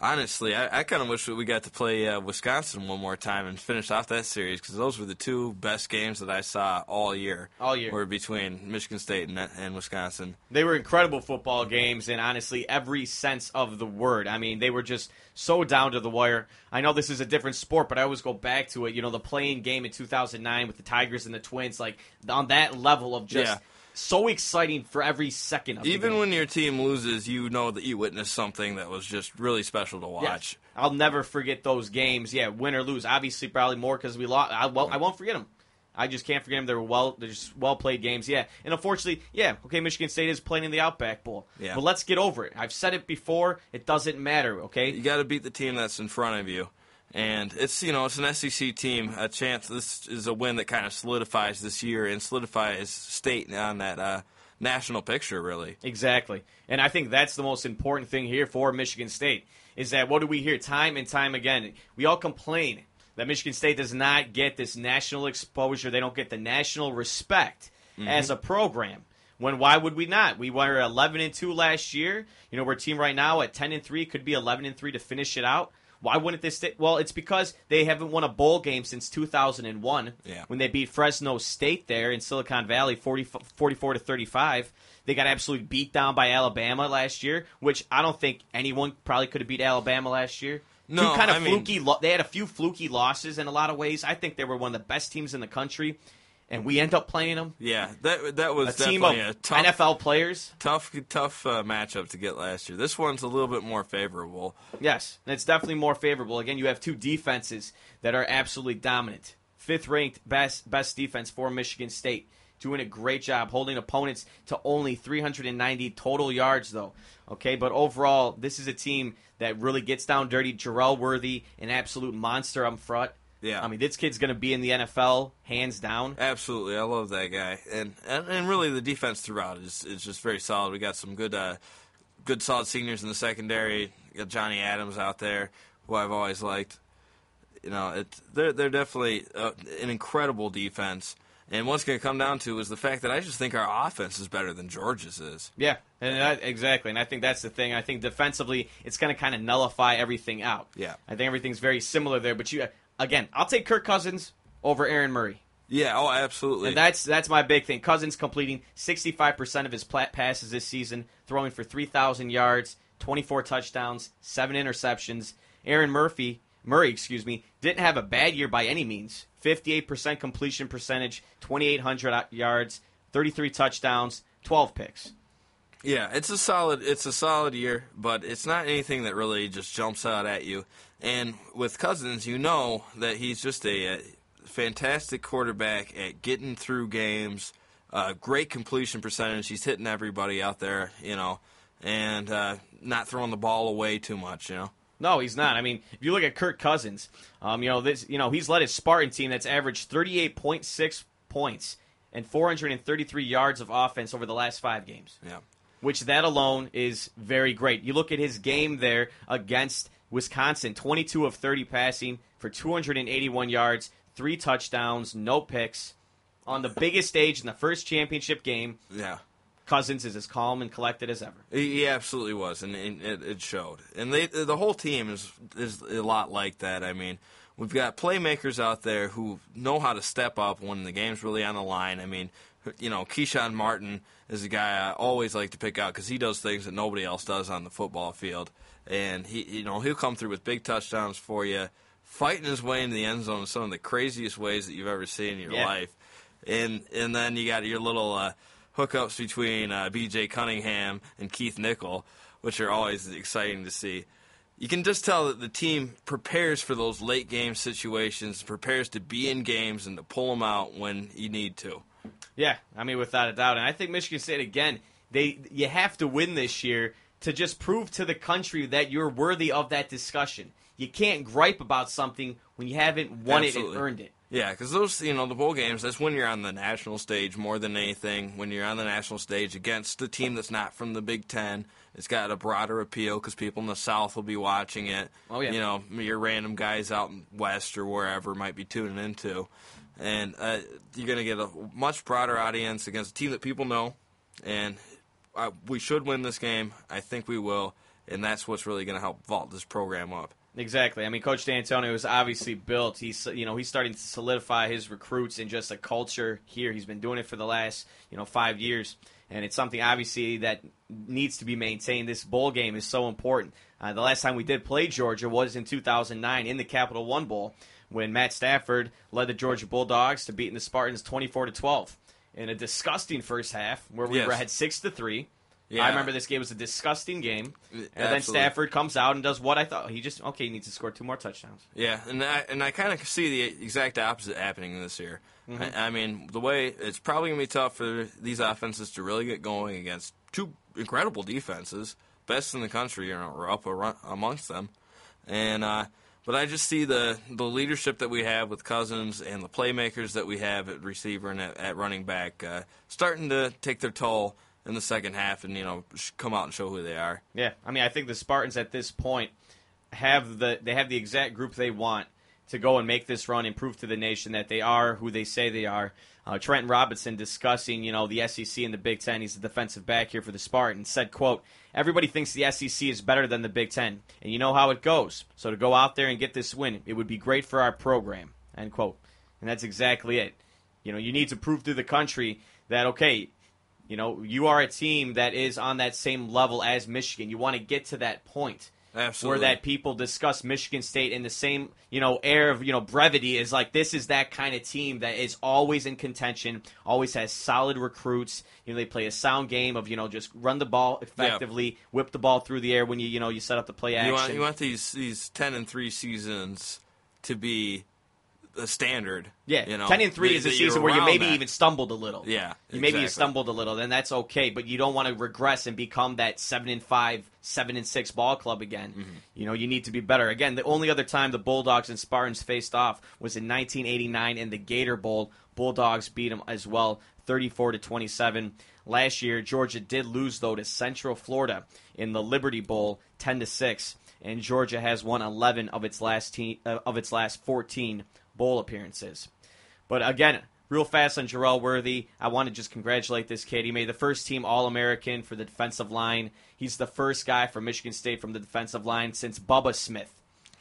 honestly, I, I kind of wish that we got to play uh, Wisconsin one more time and finish off that series because those were the two best games that I saw all year. All year. were between Michigan State and, and Wisconsin. They were incredible football games in honestly every sense of the word. I mean, they were just so down to the wire. I know this is a different sport, but I always go back to it. You know, the playing game in 2009 with the Tigers and the Twins, like on that level of just Yeah. So exciting for every second of the Even when your team loses, you know that you witnessed something that was just really special to watch. Yes. I'll never forget those games. Yeah, win or lose. Obviously, probably more because we lost. I, well, I won't forget them. I just can't forget them. They were well, they're just well played games. Yeah, and unfortunately, yeah. Okay, Michigan State is playing in the Outback Bowl. Yeah. but let's get over it. I've said it before. It doesn't matter. Okay, You got to beat the team that's in front of you. And it's you know it's an SEC team. A chance this is a win that kind of solidifies this year and solidifies state on that uh, national picture. Really, Exactly. And I think that's the most important thing here for Michigan State is that what do we hear time and time again? We all complain that Michigan State does not get this national exposure. They don't get the national respect Mhm. as a program. When why would we not? We were 11 and 2 last year. You know, we're a team right now at 10 and 3 could be 11 and 3 to finish it out. Why wouldn't this? St- well, it's because they haven't won a bowl game since 2001 Yeah. when they beat Fresno State there in Silicon Valley 40, 44 to 35. They got absolutely beat down by Alabama last year, which I don't think anyone probably could have beat Alabama last year. No, Two kind of I mean- fluky. Lo- they had a few fluky losses in a lot of ways. I think they were one of the best teams in the country, and we end up playing them. Yeah, that that was A team of definitely a tough, NFL players. tough, tough uh, matchup to get last year. This one's a little bit more favorable. Yes, it's definitely more favorable. Again, you have two defenses that are absolutely dominant. Fifth ranked best best defense for Michigan State. Doing a great job holding opponents to only 390 total yards, though. Okay, but overall, this is a team that really gets down dirty. Jerel Worthy, an absolute monster up front. Yeah. I mean, this kid's going to be in the NFL, hands down. Absolutely, I love that guy, and and, and really the defense throughout is is just very solid. We got some good, uh, good solid seniors in the secondary. We got Johnny Adams out there, who I've always liked. You know, it they're they're definitely uh, an incredible defense. And what's going to come down to is the fact that I just think our offense is better than Georgia's is. Yeah, and exactly. And I think that's the thing. I think defensively, it's going to kind of nullify everything out. Yeah. I think everything's very similar there. But you, again, I'll take Kirk Cousins over Aaron Murray. Yeah, oh, absolutely. And that's that's my big thing. Cousins completing 65% of his passes this season, throwing for 3,000 yards, 24 touchdowns, seven interceptions. Aaron Murphy, Murray, excuse me, didn't have a bad year by any means. 58% completion percentage, 2,800 yards, 33 touchdowns, 12 picks. Yeah, it's a solid it's a solid year, but it's not anything that really just jumps out at you. And with Cousins, you know that he's just a, uh fantastic quarterback at getting through games. Uh, great completion percentage. He's hitting everybody out there, you know, and uh, not throwing the ball away too much, you know. No, he's not. I mean, if you look at Kirk Cousins, um, you know this. You know he's led his Spartan team that's averaged 38.6 points and 433 yards of offense over the last five games. Yeah. Which that alone is very great. You look at his game there against Wisconsin, 22 of 30 passing for 281 yards, three touchdowns, no picks. On the biggest stage in the first championship game, Yeah. Cousins is as calm and collected as ever. He absolutely was, and, and it, it showed. And they, the whole team is is a lot like that. I mean, we've got playmakers out there who know how to step up when the game's really on the line. I mean, you know, Keshawn Martin is a guy I always like to pick out because he does things that nobody else does on the football field, and he, you know, he'll come through with big touchdowns for you, fighting his way into the end zone in some of the craziest ways that you've ever seen in your Yeah. life. And and then you got your little uh, hookups between uh, B.J. Cunningham and Keith Nichol, which are always exciting to see. You can just tell that the team prepares for those late game situations, prepares to be in games and to pull them out when you need to. Yeah, I mean, without a doubt, and I think Michigan State again. They you have to win this year to just prove to the country that you're worthy of that discussion. You can't gripe about something when you haven't won it and earned it. Yeah, because those, you know, the bowl games, that's when you're on the national stage more than anything. When you're on the national stage against the team that's not from the Big Ten, it's got a broader appeal because people in the South will be watching it. Oh, yeah. You know, your random guys out in West or wherever might be tuning into. And uh, you're going to get a much broader audience against a team that people know. And uh, we should win this game. I think we will. And that's what's really going to help vault this program up. Exactly. I mean, Coach D'Antonio is obviously built. He's you know he's starting to solidify his recruits and just a culture here. He's been doing it for the last you know five years, and it's something obviously that needs to be maintained. This bowl game is so important. Uh, the last time we did play Georgia was in 2009 in the Capital One Bowl when Matt Stafford led the Georgia Bulldogs to beating the Spartans 24 to 12 in a disgusting first half where we Yes. were had six to three. Yeah. I remember this game was a disgusting game, and then Stafford comes out and does what I thought he just okay he needs to score two more touchdowns. Yeah, and I and I kind of see the exact opposite happening this year. Mhm. I, I mean, the way it's probably gonna be tough for these offenses to really get going against two incredible defenses, best in the country, you know, or up ar- amongst them, and uh, but I just see the the leadership that we have with Cousins and the playmakers that we have at receiver and at, at running back uh, starting to take their toll in the second half, and you know, come out and show who they are. Yeah, I mean, I think the Spartans at this point have the they have the exact group they want to go and make this run and prove to the nation that they are who they say they are. Uh, Robinson discussing, you know, the SEC and the Big Ten. He's the defensive back here for the Spartans. Said, "quote Everybody thinks the SEC is better than the Big Ten, and you know how it goes. So to go out there and get this win, it would be great for our program." End quote. And that's exactly it. You know, you need to prove to the country that okay, you know, you are a team that is on that same level as Michigan. You want to get to that point. Absolutely. Where that people discuss Michigan State in the same, you know, air of, you know, brevity is like this is that kind of team that is always in contention, always has solid recruits. You know, they play a sound game of, you know, just run the ball effectively, whip the ball through the air when you, you know, you set up the play action. You want you want these these ten and three seasons to be a standard. Yeah, you know, ten and three is a season where you maybe that. even stumbled a little. Yeah, you maybe you stumbled a little, then that's okay. But you don't want to regress and become that seven and five, seven and six ball club again. Mm-hmm. You know, you need to be better. Again, the only other time the Bulldogs and Spartans faced off was in 1989 in the Gator Bowl. Bulldogs beat them as well, 34 to 27. Last year, Georgia did lose though to Central Florida in the Liberty Bowl, 10 to six, and Georgia has won 11 of its last te- uh, of its last 14 bowl appearances. But again, real fast on Jerel Worthy, I want to just congratulate this kid. He made the first team All American for the defensive line. He's the first guy from Michigan State from the defensive line since Bubba Smith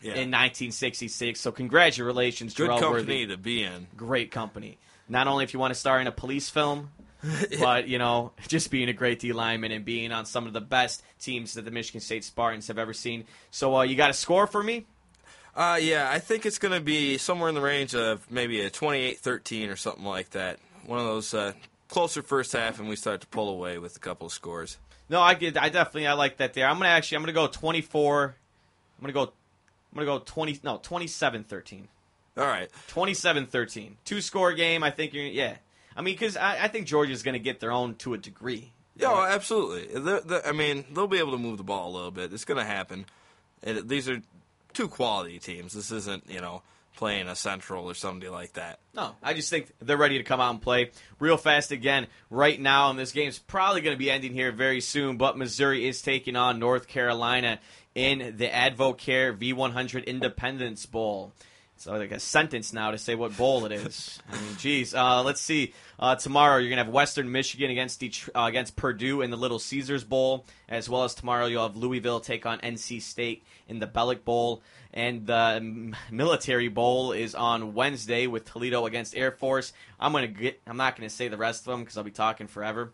Yeah. in 1966. So congratulations, Good Jerel company Worthy. to be in. Great company. Not only if you want to star in a police film, but you know, just being a great D lineman and being on some of the best teams that the Michigan State Spartans have ever seen. So uh, you got a score for me? Uh, yeah, I think it's going to be somewhere in the range of maybe a 28-13 or something like that. One of those uh, closer first half, and we start to pull away with a couple of scores. No, I get. I definitely I like that there. I'm gonna actually I'm gonna go 24. I'm gonna go. I'm gonna go 20. No, 27-13. All right. 27-13. Two score game. I think you're. Yeah. I mean, because I, I think Georgia's gonna get their own to a degree. Yeah, well, absolutely. They're- they're- I mean, they'll be able to move the ball a little bit. It's going to happen. And these are two quality teams. This isn't, you know, playing a Central or somebody like that. No, I just think they're ready to come out and play real fast again right now. And this game's probably going to be ending here very soon. But Missouri is taking on North Carolina in the Advocare V100 Independence Bowl. It's like a sentence now to say what bowl it is. I mean, geez. Uh, let's see. Uh, tomorrow you're gonna have Western Michigan against Detr- uh, against Purdue in the Little Caesars Bowl, as well as tomorrow you'll have Louisville take on NC State in the Belk Bowl, and the Military Bowl is on Wednesday with Toledo against Air Force. I'm gonna get. I'm not gonna say the rest of them because I'll be talking forever.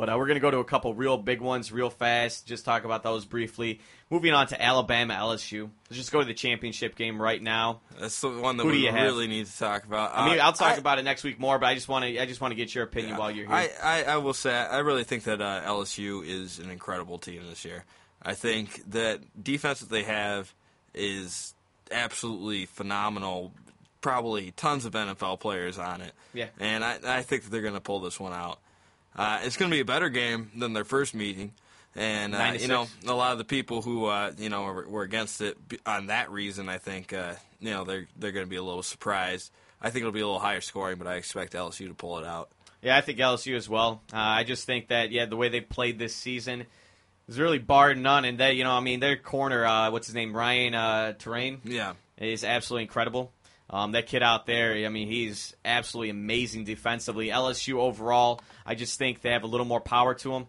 But uh, we're going to go to a couple real big ones real fast. Just talk about those briefly. Moving on to Alabama LSU. Let's just go to the championship game right now. That's the one that Who we really need to talk about. I mean, Uh, I'll talk I- about it next week more, but I just want to I just want to get your opinion while you're here. I, I, I will say I really think that uh, LSU is an incredible team this year. I think that defense that they have is absolutely phenomenal. Probably tons of NFL players on it. Yeah. and I, I think that they're going to pull this one out. Uh, it's going to be a better game than their first meeting, and uh, you know a lot of the people who uh, you know were, were against it on that reason. I think uh, you know they're they're going to be a little surprised. I think it'll be a little higher scoring, but I expect LSU to pull it out. Yeah, I think LSU as well. Uh, I just think that yeah, the way they played this season is really barred none, and they you know I mean their corner, uh, what's his name, Ryan uh, Terrain, Yeah. is absolutely incredible. Um, that kid out there, I mean, he's absolutely amazing defensively. LSU overall, I just think they have a little more power to them,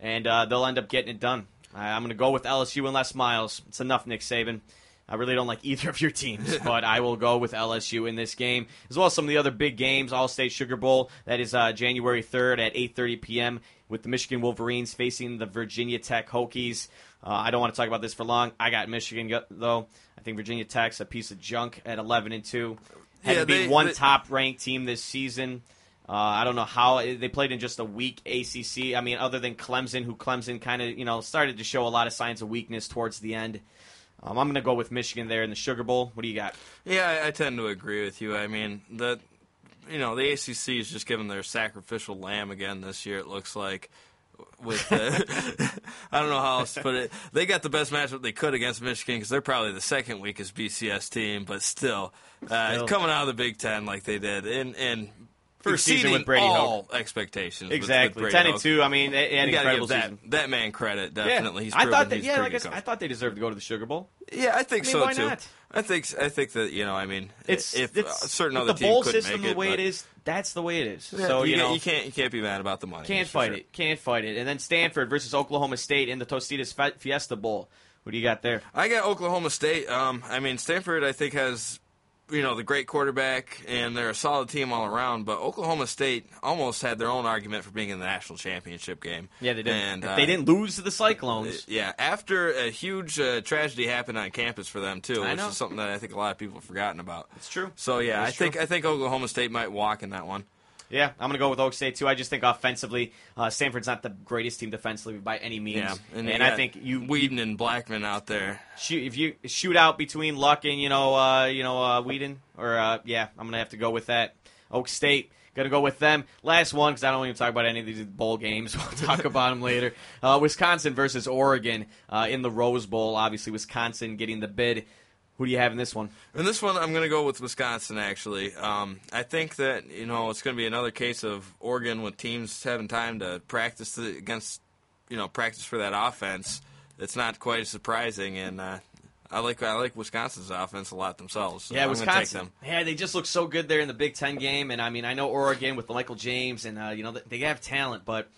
and uh, they'll end up getting it done. I, I'm going to go with LSU and Les Miles. It's enough, Nick Saban. I really don't like either of your teams, but I will go with LSU in this game, as well as some of the other big games. All State Sugar Bowl that is uh, January 3rd at 8:30 p.m. with the Michigan Wolverines facing the Virginia Tech Hokies. Uh, I don't want to talk about this for long. I got Michigan though. I think Virginia Tech's a piece of junk at 11 and two. Had Yeah, to they- one they- top ranked team this season. Uh, I don't know how they played in just a weak ACC. I mean, other than Clemson, who Clemson kind of you know started to show a lot of signs of weakness towards the end. Um, I'm going to go with Michigan there in the Sugar Bowl. What do you got? Yeah, I, I tend to agree with you. I mean, the you know the ACC is just giving their sacrificial lamb again this year. It looks like with the, I don't know how else to put it. They got the best matchup they could against Michigan because they're probably the second weakest BCS team, but still, uh, Still. coming out of the Big Ten like they did, and and First season with Brady all Hoke. expectations. with- with Exactly, Brady ten and Hoke. two. I mean, they, they had You an gotta incredible give that, that man credit. Definitely, Yeah. he's I thought that. Yeah, like I, good said, coach. I thought they deserved to go to the Sugar Bowl. Yeah, I think I mean, so why too. not? I think I think that you know, I mean, It's if it's, a certain other the team bowl couldn't system make it, the way it is. That's the way it is. Yeah, so you, you know you can't you can't be mad about the money. Can't fight sure. it. Can't fight it. And then Stanford versus Oklahoma State in the Tostitos Fe- Fiesta Bowl. What do you got there? I got Oklahoma State. Um, I mean, Stanford, I think has, you know, the great quarterback, and they're a solid team all around. But Oklahoma State almost had their own argument for being in the national championship game. Yeah, they did. And, uh, they didn't lose to the Cyclones. Yeah, after a huge uh, tragedy happened on campus for them too, which is something that I think a lot of people have forgotten about. It's true. So yeah, It's I think. I think Oklahoma State might walk in that one. Yeah, I'm going to go with Oak State too. I just think offensively, uh, Stanford's not the greatest team defensively by any means. Yeah, and, you I think you Weeden and Blackmon out there. shoot if you shoot out between Luck and you know uh, you know uh, Weeden or uh, yeah, I'm gonna have to go with that. Oak State. Gonna go with them. Last one because I don't even talk about any of these bowl games. We'll talk about them later. Uh, Wisconsin versus Oregon uh, in the Rose Bowl. Obviously, Wisconsin getting the bid. Who do you have in this one? In this one, I'm going to go with Wisconsin. Actually, um, I think that you know it's going to be another case of Oregon with teams having time to practice the, against, you know, practice for that offense. It's not quite as surprising, and uh, I like I like Wisconsin's offense a lot themselves. So Yeah, I'm Wisconsin. them. Yeah, they just look so good there in the Big Ten game, and I mean, I know Oregon with Michael James, and uh, you know they have talent, but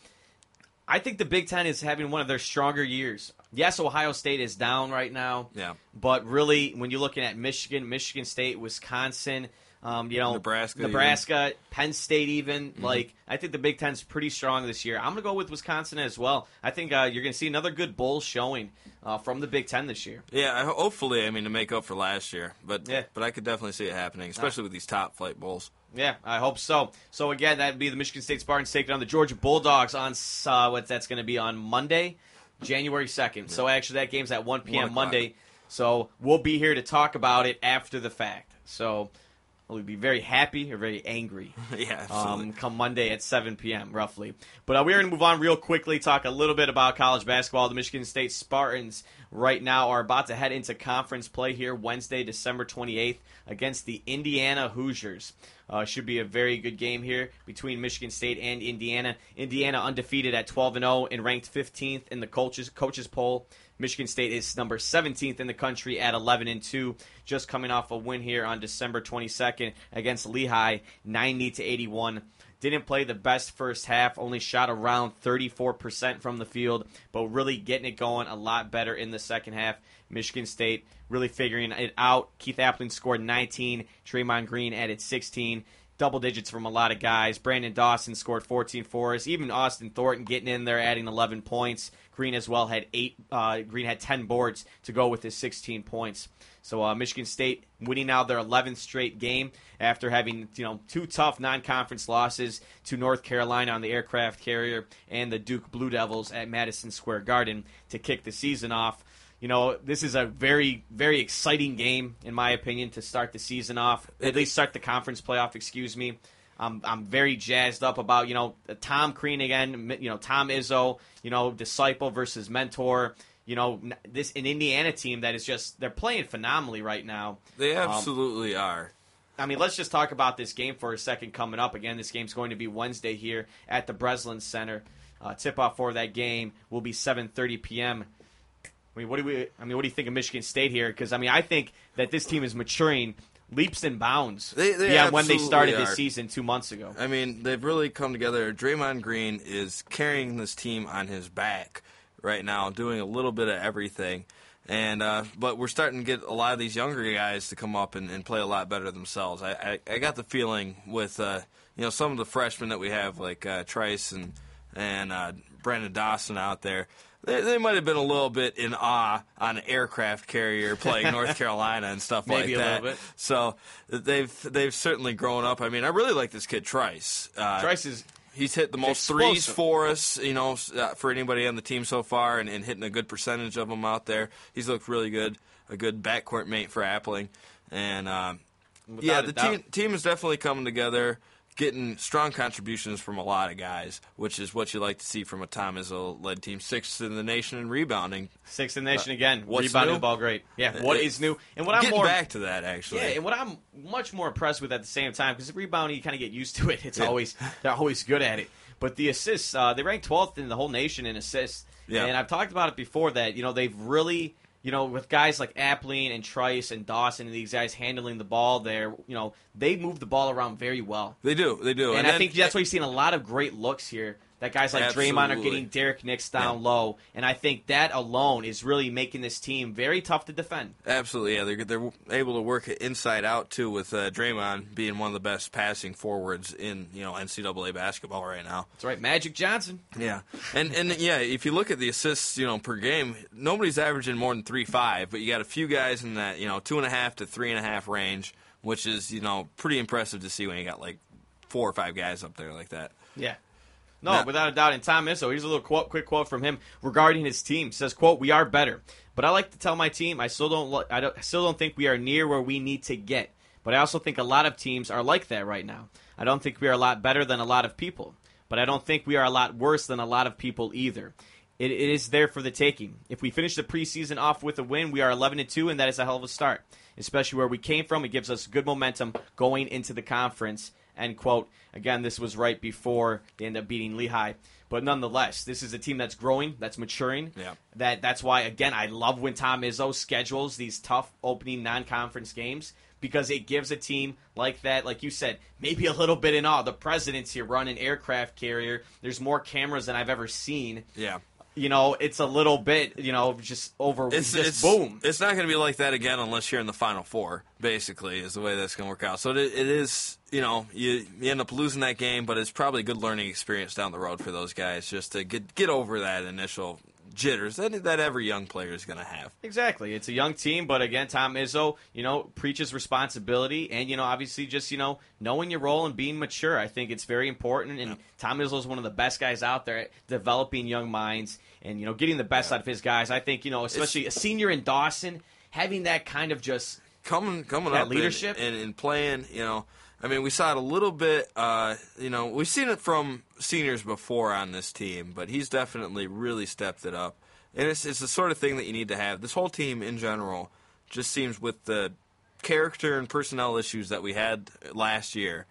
I think the Big Ten is having one of their stronger years. Yes, Ohio State is down right now, Yeah. but really, when you're looking at Michigan, Michigan State, Wisconsin, um, you know, Nebraska Nebraska, Penn State, even Mhm. like I think the Big Ten's pretty strong this year. I'm gonna go with Wisconsin as well. I think uh, you're gonna see another good bowl showing uh, from the Big Ten this year. Yeah, hopefully, I mean to make up for last year, but Yeah. but I could definitely see it happening, especially with these top flight bowls. Yeah, I hope so. So again, that'd be the Michigan State Spartans taking on the Georgia Bulldogs on uh, what that's going to be on Monday, January second. So actually, that game's at one p.m. o'clock. Monday. So we'll be here to talk about it after the fact. So we'll be very happy or very angry. yeah. Um, come Monday at 7 p.m. roughly. But uh, we're going to move on real quickly, talk a little bit about college basketball. The Michigan State Spartans right now are about to head into conference play here Wednesday, December 28th against the Indiana Hoosiers. Uh, should be a very good game here between Michigan State and Indiana. Indiana undefeated at 12 and 0 and ranked 15th in the coaches coaches poll. Michigan State is number 17th in the country at 11 and 2, just coming off a win here on December 22nd against Lehigh, 90 to 81. Didn't play the best first half, only shot around 34% from the field, but really getting it going a lot better in the second half. Michigan State really figuring it out. Keith Appling scored 19, Draymond Green added 16 double digits from a lot of guys. Branden Dawson scored 14 for us. Even Austin Thornton getting in there, adding 11 points. Green as well had eight. Uh, Green had 10 boards to go with his 16 points. So uh, Michigan State winning now their 11th straight game after having you know two tough non-conference losses to North Carolina on the aircraft carrier and the Duke Blue Devils at Madison Square Garden to kick the season off. You know, this is a very, very exciting game, in my opinion, to start the season off. At least start the conference playoff, excuse me. I'm, I'm very jazzed up about, you know, Tom Crean again, you know, Tom Izzo, you know, disciple versus mentor. You know, this an Indiana team that is just, they're playing phenomenally right now. They Um, absolutely are. I mean, let's just talk about this game for a second coming up. Again, this game's going to be Wednesday here at the Breslin Center. Uh, tip-off for that game will be 7:30 p.m. I mean, what do we? I mean, what do you think of Michigan State here? Because I mean, I think that this team is maturing leaps and bounds They, they beyond when they started are. this season two months ago. I mean, they've really come together. Draymond Green is carrying this team on his back right now, doing a little bit of everything. And uh, but we're starting to get a lot of these younger guys to come up and, and play a lot better themselves. I, I, I got the feeling with uh, you know some of the freshmen that we have like uh, Trice and and uh, Branden Dawson out there. They, they might have been a little bit in awe on an aircraft carrier playing North Carolina and stuff Maybe like that. So they've they've certainly grown up. I mean, I really like this kid Trice. Uh, Trice is he's hit the most explosive. threes for us, you know, uh, for anybody on the team so far, and, and hitting a good percentage of them out there. He's looked really good, a good backcourt mate for Appling, and um, yeah, the team team is definitely coming together. Getting strong contributions from a lot of guys, which is what you like to see from a Tom Izzo led team. Sixth in the nation in rebounding. Sixth in the nation again. What's Rebounding new? the ball great. Yeah, what It- is new? And what I'm getting more back to that actually. Yeah, and what I'm much more impressed with at the same time because rebounding you kind of get used to it. It's Yeah. always they're always good at it. But the assists, uh, they rank 12th in the whole nation in assists. Yeah. And I've talked about it before that you know they've really you know with guys like Appling and Trice and Dawson and these guys handling the ball there, you know they move the ball around very well. They do, they do, And, And I then- think that's why you've seen a lot of great looks here. That guys like Draymond are getting Derrick Nix down low, and I think that alone is really making this team very tough to defend. Absolutely, yeah. They're they're able to work it inside out too, with uh, Draymond being one of the best passing forwards in you know NCAA basketball right now. That's right, Magic Johnson. Yeah, and and yeah, if you look at the assists, you know, per game, nobody's averaging more than three five, but you got a few guys in that you know two and a half to three and a half range, which is you know pretty impressive to see when you got like four or five guys up there like that. Yeah. No, without a doubt. And Tom Izzo, here's a little quote, quick quote from him regarding his team. Says, "quote We are better, but I like to tell my team I still don't. I don't. I still don't think we are near where we need to get. But I also think a lot of teams are like that right now. I don't think we are a lot better than a lot of people, but I don't think we are a lot worse than a lot of people either. It, it is there for the taking. If we finish the preseason off with a win, we are 11 and 2, and that is a hell of a start. Especially where we came from, it gives us good momentum going into the conference. End quote. Again, this was right before they end up beating Lehigh. But nonetheless, this is a team that's growing, that's maturing. Yeah. That that's why again I love when Tom Izzo schedules these tough opening non-conference games because it gives a team like that, like you said, maybe a little bit in awe. The president's here running aircraft carrier. There's more cameras than I've ever seen. Yeah. You know, it's a little bit, you know, just over. It's, just it's boom. It's not going to be like that again unless you're in the final four. Basically, is the way that's going to work out. So it, it is, you know, you, you end up losing that game, but it's probably a good learning experience down the road for those guys just to get get over that initial jitters that that every young player is going to have. Exactly. It's a young team, but again, Tom Izzo, you know, preaches responsibility and, you know, obviously just, you know, knowing your role and being mature. I think it's very important. And Tom Izzo is one of the best guys out there at developing young minds and, you know, getting the best out of his guys. I think, you know, especially a senior in Dawson, having that kind of just coming coming up leadership. and, and, and playing. You know, I mean, we saw it a little bit. Uh, you know, we've seen it from seniors before on this team, but he's definitely really stepped it up. And it's it's the sort of thing that you need to have. This whole team in general just seems with the character and personnel issues that we had last year.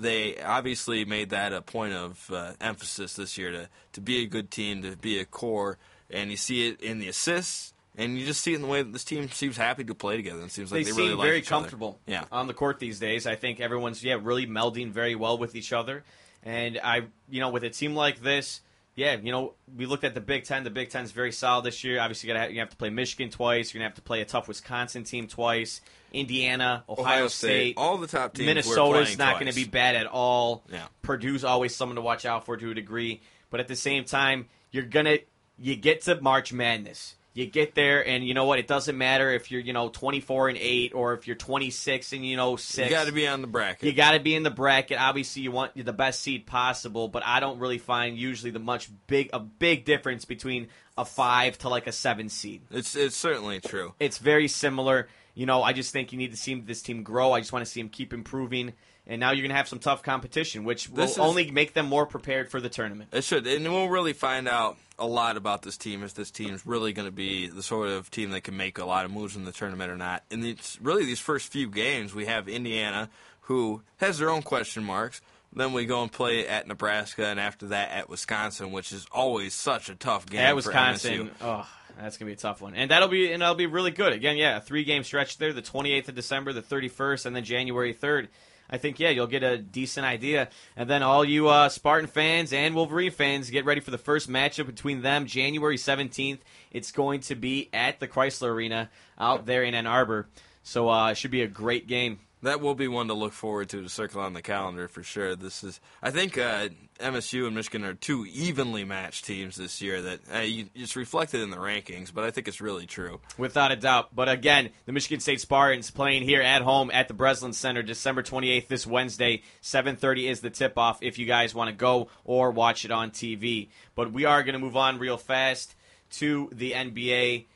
They obviously made that a point of uh, emphasis this year to, to be a good team, to be a core, and you see it in the assists, and you just see it in the way that this team seems happy to play together. It seems like they, they, seem really like very each other. comfortable Yeah. on the court these days. I think everyone's yeah really melding very well with each other, and I you know with a team like this, yeah you know we looked at the Big Ten. The Big Ten's very solid this year. Obviously, you got you have to play Michigan twice. You're gonna have to play a tough Wisconsin team twice. Indiana, Ohio, Ohio State, all the top teams Minnesota's not going to be bad at all. Yeah. Purdue's always someone to watch out for to a degree, but at the same time, you're gonna you get to March Madness. You get there, and you know what? It doesn't matter if you're you know 24 and eight or if you're 26 and you know six. You got to be on the bracket. You got to be in the bracket. Obviously, you want the best seed possible, but I don't really find usually the much big a big difference between a five to like a seven seed. It's it's certainly true. It's very similar. You know, I just think you need to see this team grow. I just want to see them keep improving. And now you're going to have some tough competition, which will is- only make them more prepared for the tournament. It should, and we'll really find out a lot about this team if this team's really going to be the sort of team that can make a lot of moves in the tournament or not. And it's really these first few games, we have Indiana, who has their own question marks. Then we go and play at Nebraska, and after that at Wisconsin, which is always such a tough game. At Wisconsin, oh, that's gonna be a tough one, and that'll be and that'll be really good. Again, yeah, a three game stretch there: the 28th of December, the 31st, and then January 3rd. I think yeah, you'll get a decent idea, and then all you uh, Spartan fans and Wolverine fans get ready for the first matchup between them, January 17th. It's going to be at the Crisler Arena out there in Ann Arbor, so uh, it should be a great game. That will be one to look forward to to circle on the calendar for sure. This is, I think, uh, MSU and Michigan are two evenly matched teams this year. That uh, you, it's reflected in the rankings, but I think it's really true. Without a doubt. But again, the Michigan State Spartans playing here at home at the Breslin Center December 28th this Wednesday. 7:30 is the tip-off if you guys want to go or watch it on TV. But we are going to move on real fast to the NBA.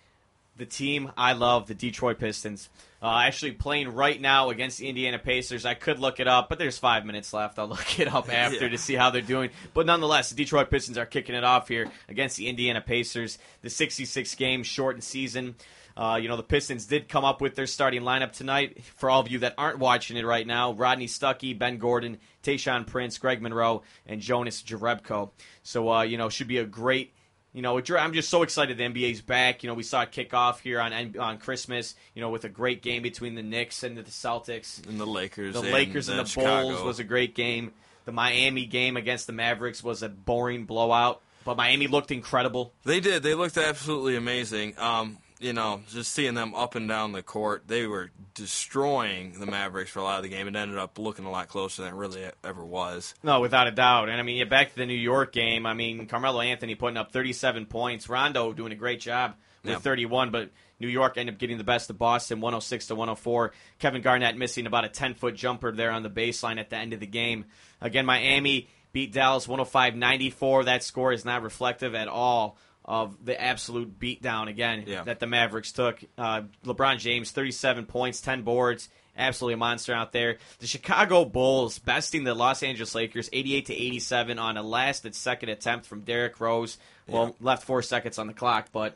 The team I love, the Detroit Pistons. Uh, actually playing right now against the Indiana Pacers. I could look it up, but there's five minutes left. I'll look it up after Yeah. to see how they're doing. But nonetheless, the Detroit Pistons are kicking it off here against the Indiana Pacers. The 66 game shortened season. Uh, you know, the Pistons did come up with their starting lineup tonight. For all of you that aren't watching it right now, Rodney Stuckey, Ben Gordon, Tayshaun Prince, Greg Monroe, and Jonas Jerebko. So, uh, you know, should be a great you know, I'm just so excited the NBA's back. You know, we saw it kick off here on on Christmas. You know, with a great game between the Knicks and the Celtics, and the Lakers, The and, Lakers and uh, the Bulls was a great game. The Miami game against the Mavericks was a boring blowout, but Miami looked incredible. They did. They looked absolutely amazing. Um, you know, just seeing them up and down the court, they were destroying the Mavericks for a lot of the game. It ended up looking a lot closer than it really ever was. No, without a doubt. And I mean, yeah, back to the New York game. I mean, Carmelo Anthony putting up 37 points. Rondo doing a great job with Yeah. 31, but New York ended up getting the best of Boston, 106 to 104. Kevin Garnett missing about a 10 foot jumper there on the baseline at the end of the game. Again, Miami beat Dallas 105 94. That score is not reflective at all of the absolute beatdown again Yeah. that the Mavericks took. Uh, LeBron James, 37 points, 10 boards. Absolutely a monster out there. The Chicago Bulls besting the Los Angeles Lakers 88 to 87 on a last and second attempt from Derrick Rose. Well, left four seconds on the clock, but,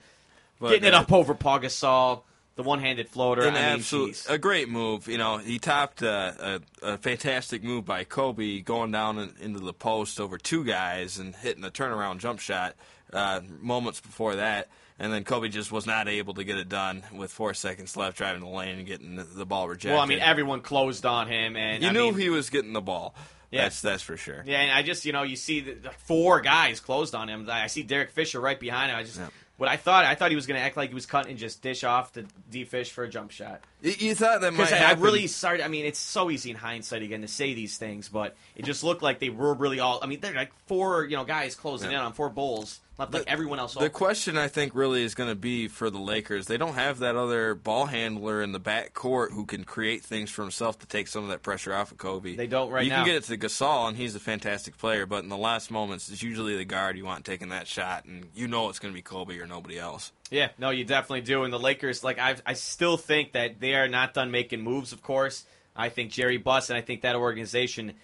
But, getting it uh, up over Paul Gasol, the one-handed floater. An I mean, absolute, geez. a great move. You know, he topped a, a, a fantastic move by Kobe going down in, into the post over two guys and hitting a turnaround jump shot uh, moments before that. And then Kobe just was not able to get it done with four seconds left, driving the lane and getting the, the ball rejected. Well, I mean, everyone closed on him, and you I knew mean, he was getting the ball. Yeah. That's that's for sure. Yeah, and I just you know you see the, the four guys closed on him. I see Derek Fisher right behind him. I just what I thought I thought he was going to act like he was cutting and just dish off to D Fish for a jump shot. You, thought that might I, I really started. I mean, it's so easy in hindsight again to say these things, but it just looked like they were really all. I mean, they're like four you know guys closing Yeah. in on four bulls, left like everyone else. The open. question I think really is going to be for the Lakers. They don't have that other ball handler in the back court who can create things for himself to take some of that pressure off of Kobe. They don't right you now. You can get it to Gasol, and he's a fantastic player. But in the last moments, it's usually the guard you want taking that shot, and you know it's going to be Kobe or nobody else. Yeah, no, you definitely do. And the Lakers, like I, I still think that they are not done making moves. Of course, I think Jerry Buss and I think that organization.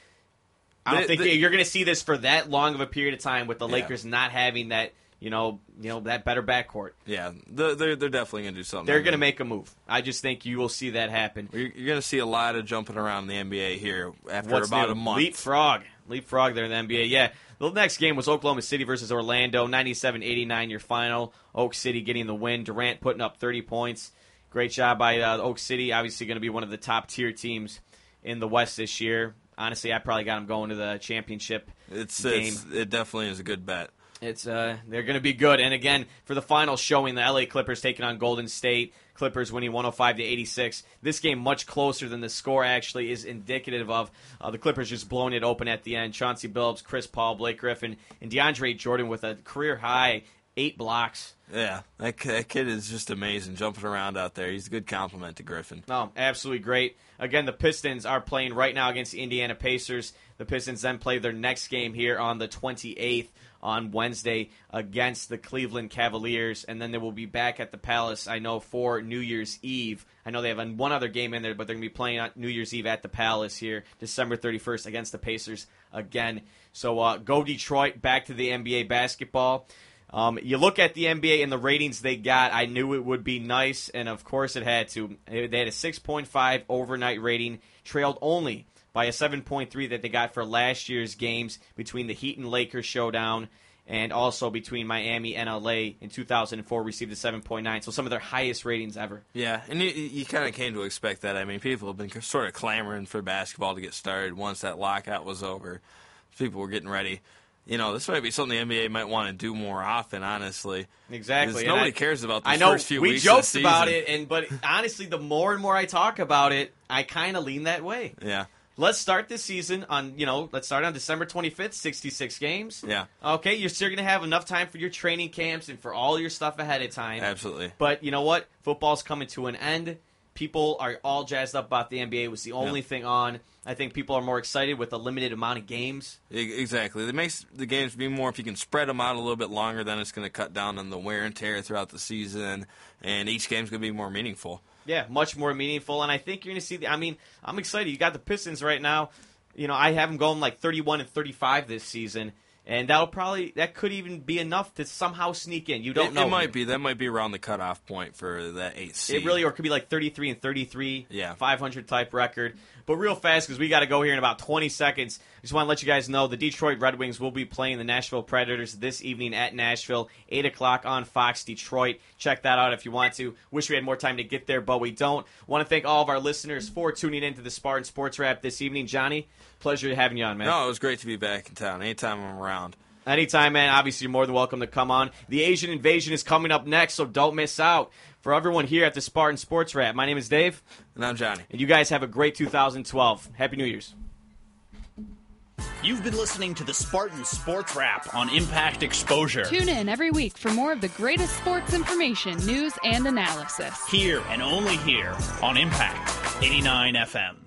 I don't They- think they- you're going to see this for that long of a period of time with the Yeah. Lakers not having that, you know, you know that better backcourt. Yeah, they're they're, they're definitely going to do something. They're going to make a move. I just think you will see that happen. You're, you're going to see a lot of jumping around in the NBA here after What's about new? a month. Leapfrog. Leapfrog there in the NBA. Yeah. The next game was Oklahoma City versus Orlando, 97-89 your final. Oak City getting the win. Durant putting up 30 points. Great job by uh, Oak City. Obviously going to be one of the top tier teams in the West this year. Honestly, I probably got them going to the championship It's, game. it's it definitely is a good bet. It's uh, they're going to be good. And again, for the final showing, the LA Clippers taking on Golden State. Clippers winning 105 to 86. This game much closer than the score actually is indicative of. Uh, the Clippers just blowing it open at the end. Chauncey Billups, Chris Paul, Blake Griffin, and DeAndre Jordan with a career high eight blocks. Yeah, that, that kid is just amazing, jumping around out there. He's a good compliment to Griffin. No, absolutely great. Again, the Pistons are playing right now against the Indiana Pacers. The Pistons then play their next game here on the 28th on Wednesday against the Cleveland Cavaliers, and then they will be back at the Palace, I know, for New Year's Eve. I know they have one other game in there, but they're going to be playing on New Year's Eve at the Palace here, December 31st, against the Pacers again. So uh, go Detroit, back to the NBA basketball. Um, you look at the NBA and the ratings they got. I knew it would be nice, and of course it had to. They had a 6.5 overnight rating, trailed only by a 7.3 that they got for last year's games between the Heat and Lakers showdown, and also between Miami and LA in 2004 received a 7.9. So some of their highest ratings ever. Yeah, and you, you kind of came to expect that. I mean, people have been sort of clamoring for basketball to get started once that lockout was over. People were getting ready. You know, this might be something the NBA might want to do more often. Honestly, Exactly. Nobody I- cares about the I know first few we weeks joked of the about it, and but honestly, the more and more I talk about it, I kind of lean that way. Yeah, Let's start this season on, you know, let's start on December 25th, 66 games. yeah, Okay, you're still going to have enough time for your training camps and for all your stuff ahead of time. absolutely. But you know what? Football's coming to an end. people are all jazzed up about the NBA. It was the only Yeah. thing on. I think people are more excited with a limited amount of games. Exactly. It makes the games be more if you can spread them out a little bit longer. Then it's going to cut down on the wear and tear throughout the season, and each game's going to be more meaningful. Yeah, much more meaningful, and I think you're going to see. The, I mean, I'm excited. You got the Pistons right now. You know, I have them going like 31 and 35 this season, and that'll probably that could even be enough to somehow sneak in. You don't it, know. It might be that might be around the cutoff point for that eighth seed. It really, or it could be like 33 and 33, Yeah. 500 type record. But real fast, because we got to go here in about 20 seconds. Just want to let you guys know the Detroit Red Wings will be playing the Nashville Predators this evening at Nashville, 8 o'clock on Fox Detroit. Check that out if you want to. Wish we had more time to get there, but we don't. Want to thank all of our listeners for tuning into the Spartan Sports Wrap this evening. Johnny, pleasure having you on, man. No, it was great to be back in town. Anytime I'm around. Anytime, man. Obviously, you're more than welcome to come on. The Asian invasion is coming up next, so don't miss out. For everyone here at the Spartan Sports Wrap, my name is Dave. And I'm Johnny. And you guys have a great 2012. Happy New Year's. You've been listening to the Spartan Sports Wrap on Impact Exposure. Tune in every week for more of the greatest sports information, news, and analysis. Here and only here on Impact 89 FM.